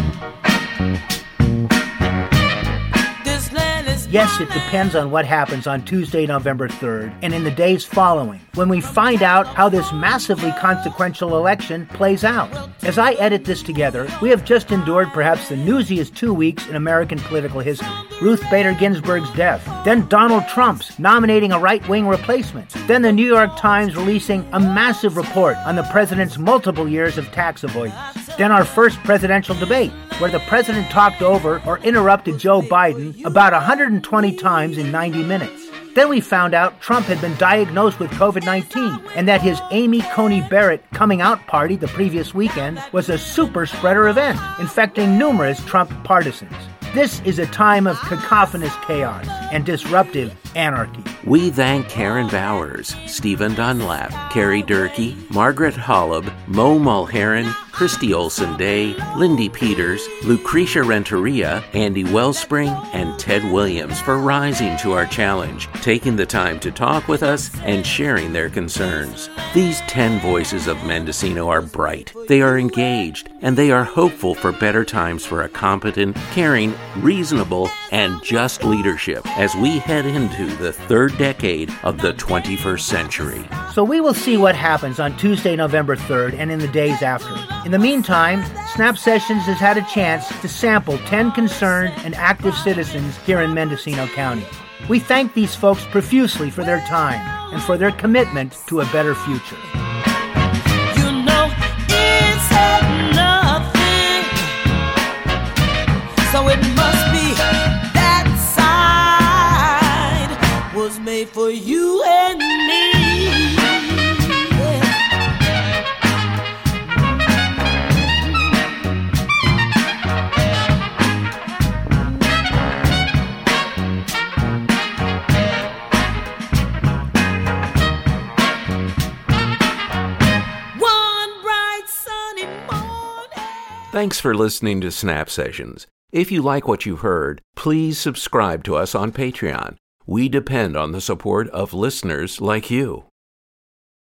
This land is Yes, it depends on what happens on Tuesday, November 3rd, and in the days following, when we find out how this massively consequential election plays out. As I edit this together, we have just endured perhaps the newsiest two weeks in American political history Ruth Bader Ginsburg's death, then Donald Trump's nominating a right wing replacement, then the New York Times releasing a massive report on the president's multiple years of tax avoidance, then our first presidential debate, where the president talked over or interrupted Joe Biden about 120 times in 90 minutes. Then we found out Trump had been diagnosed with COVID 19 and that his Amy Coney Barrett coming out party the previous weekend was a super spreader event, infecting numerous Trump partisans. This is a time of cacophonous chaos and disruptive anarchy. We thank Karen Bowers, Stephen Dunlap, Carrie Durkee, Margaret Holub, Mo Mulheren, Christy Olsen Day, Lindy Peters, Lucresha Renteria, Andy Wellspring, and Ted Williams for rising to our challenge, taking the time to talk with us, and sharing their concerns. These 10 voices of Mendocino are bright, they are engaged, and they are hopeful for better times for a competent, caring, reasonable, and just leadership as we head into the third decade of the 21st century. So we will see what happens on Tuesday, November 3rd, and in the days after. In the meantime, Snap Sessions has had a chance to sample 10 concerned and active citizens here in Mendocino County. We thank these folks profusely for their time and for their commitment to a better future. Made for you and me. Thanks for listening to Snap Sessions. If you like what you heard, please subscribe to us on Patreon. We depend on the support of listeners like you.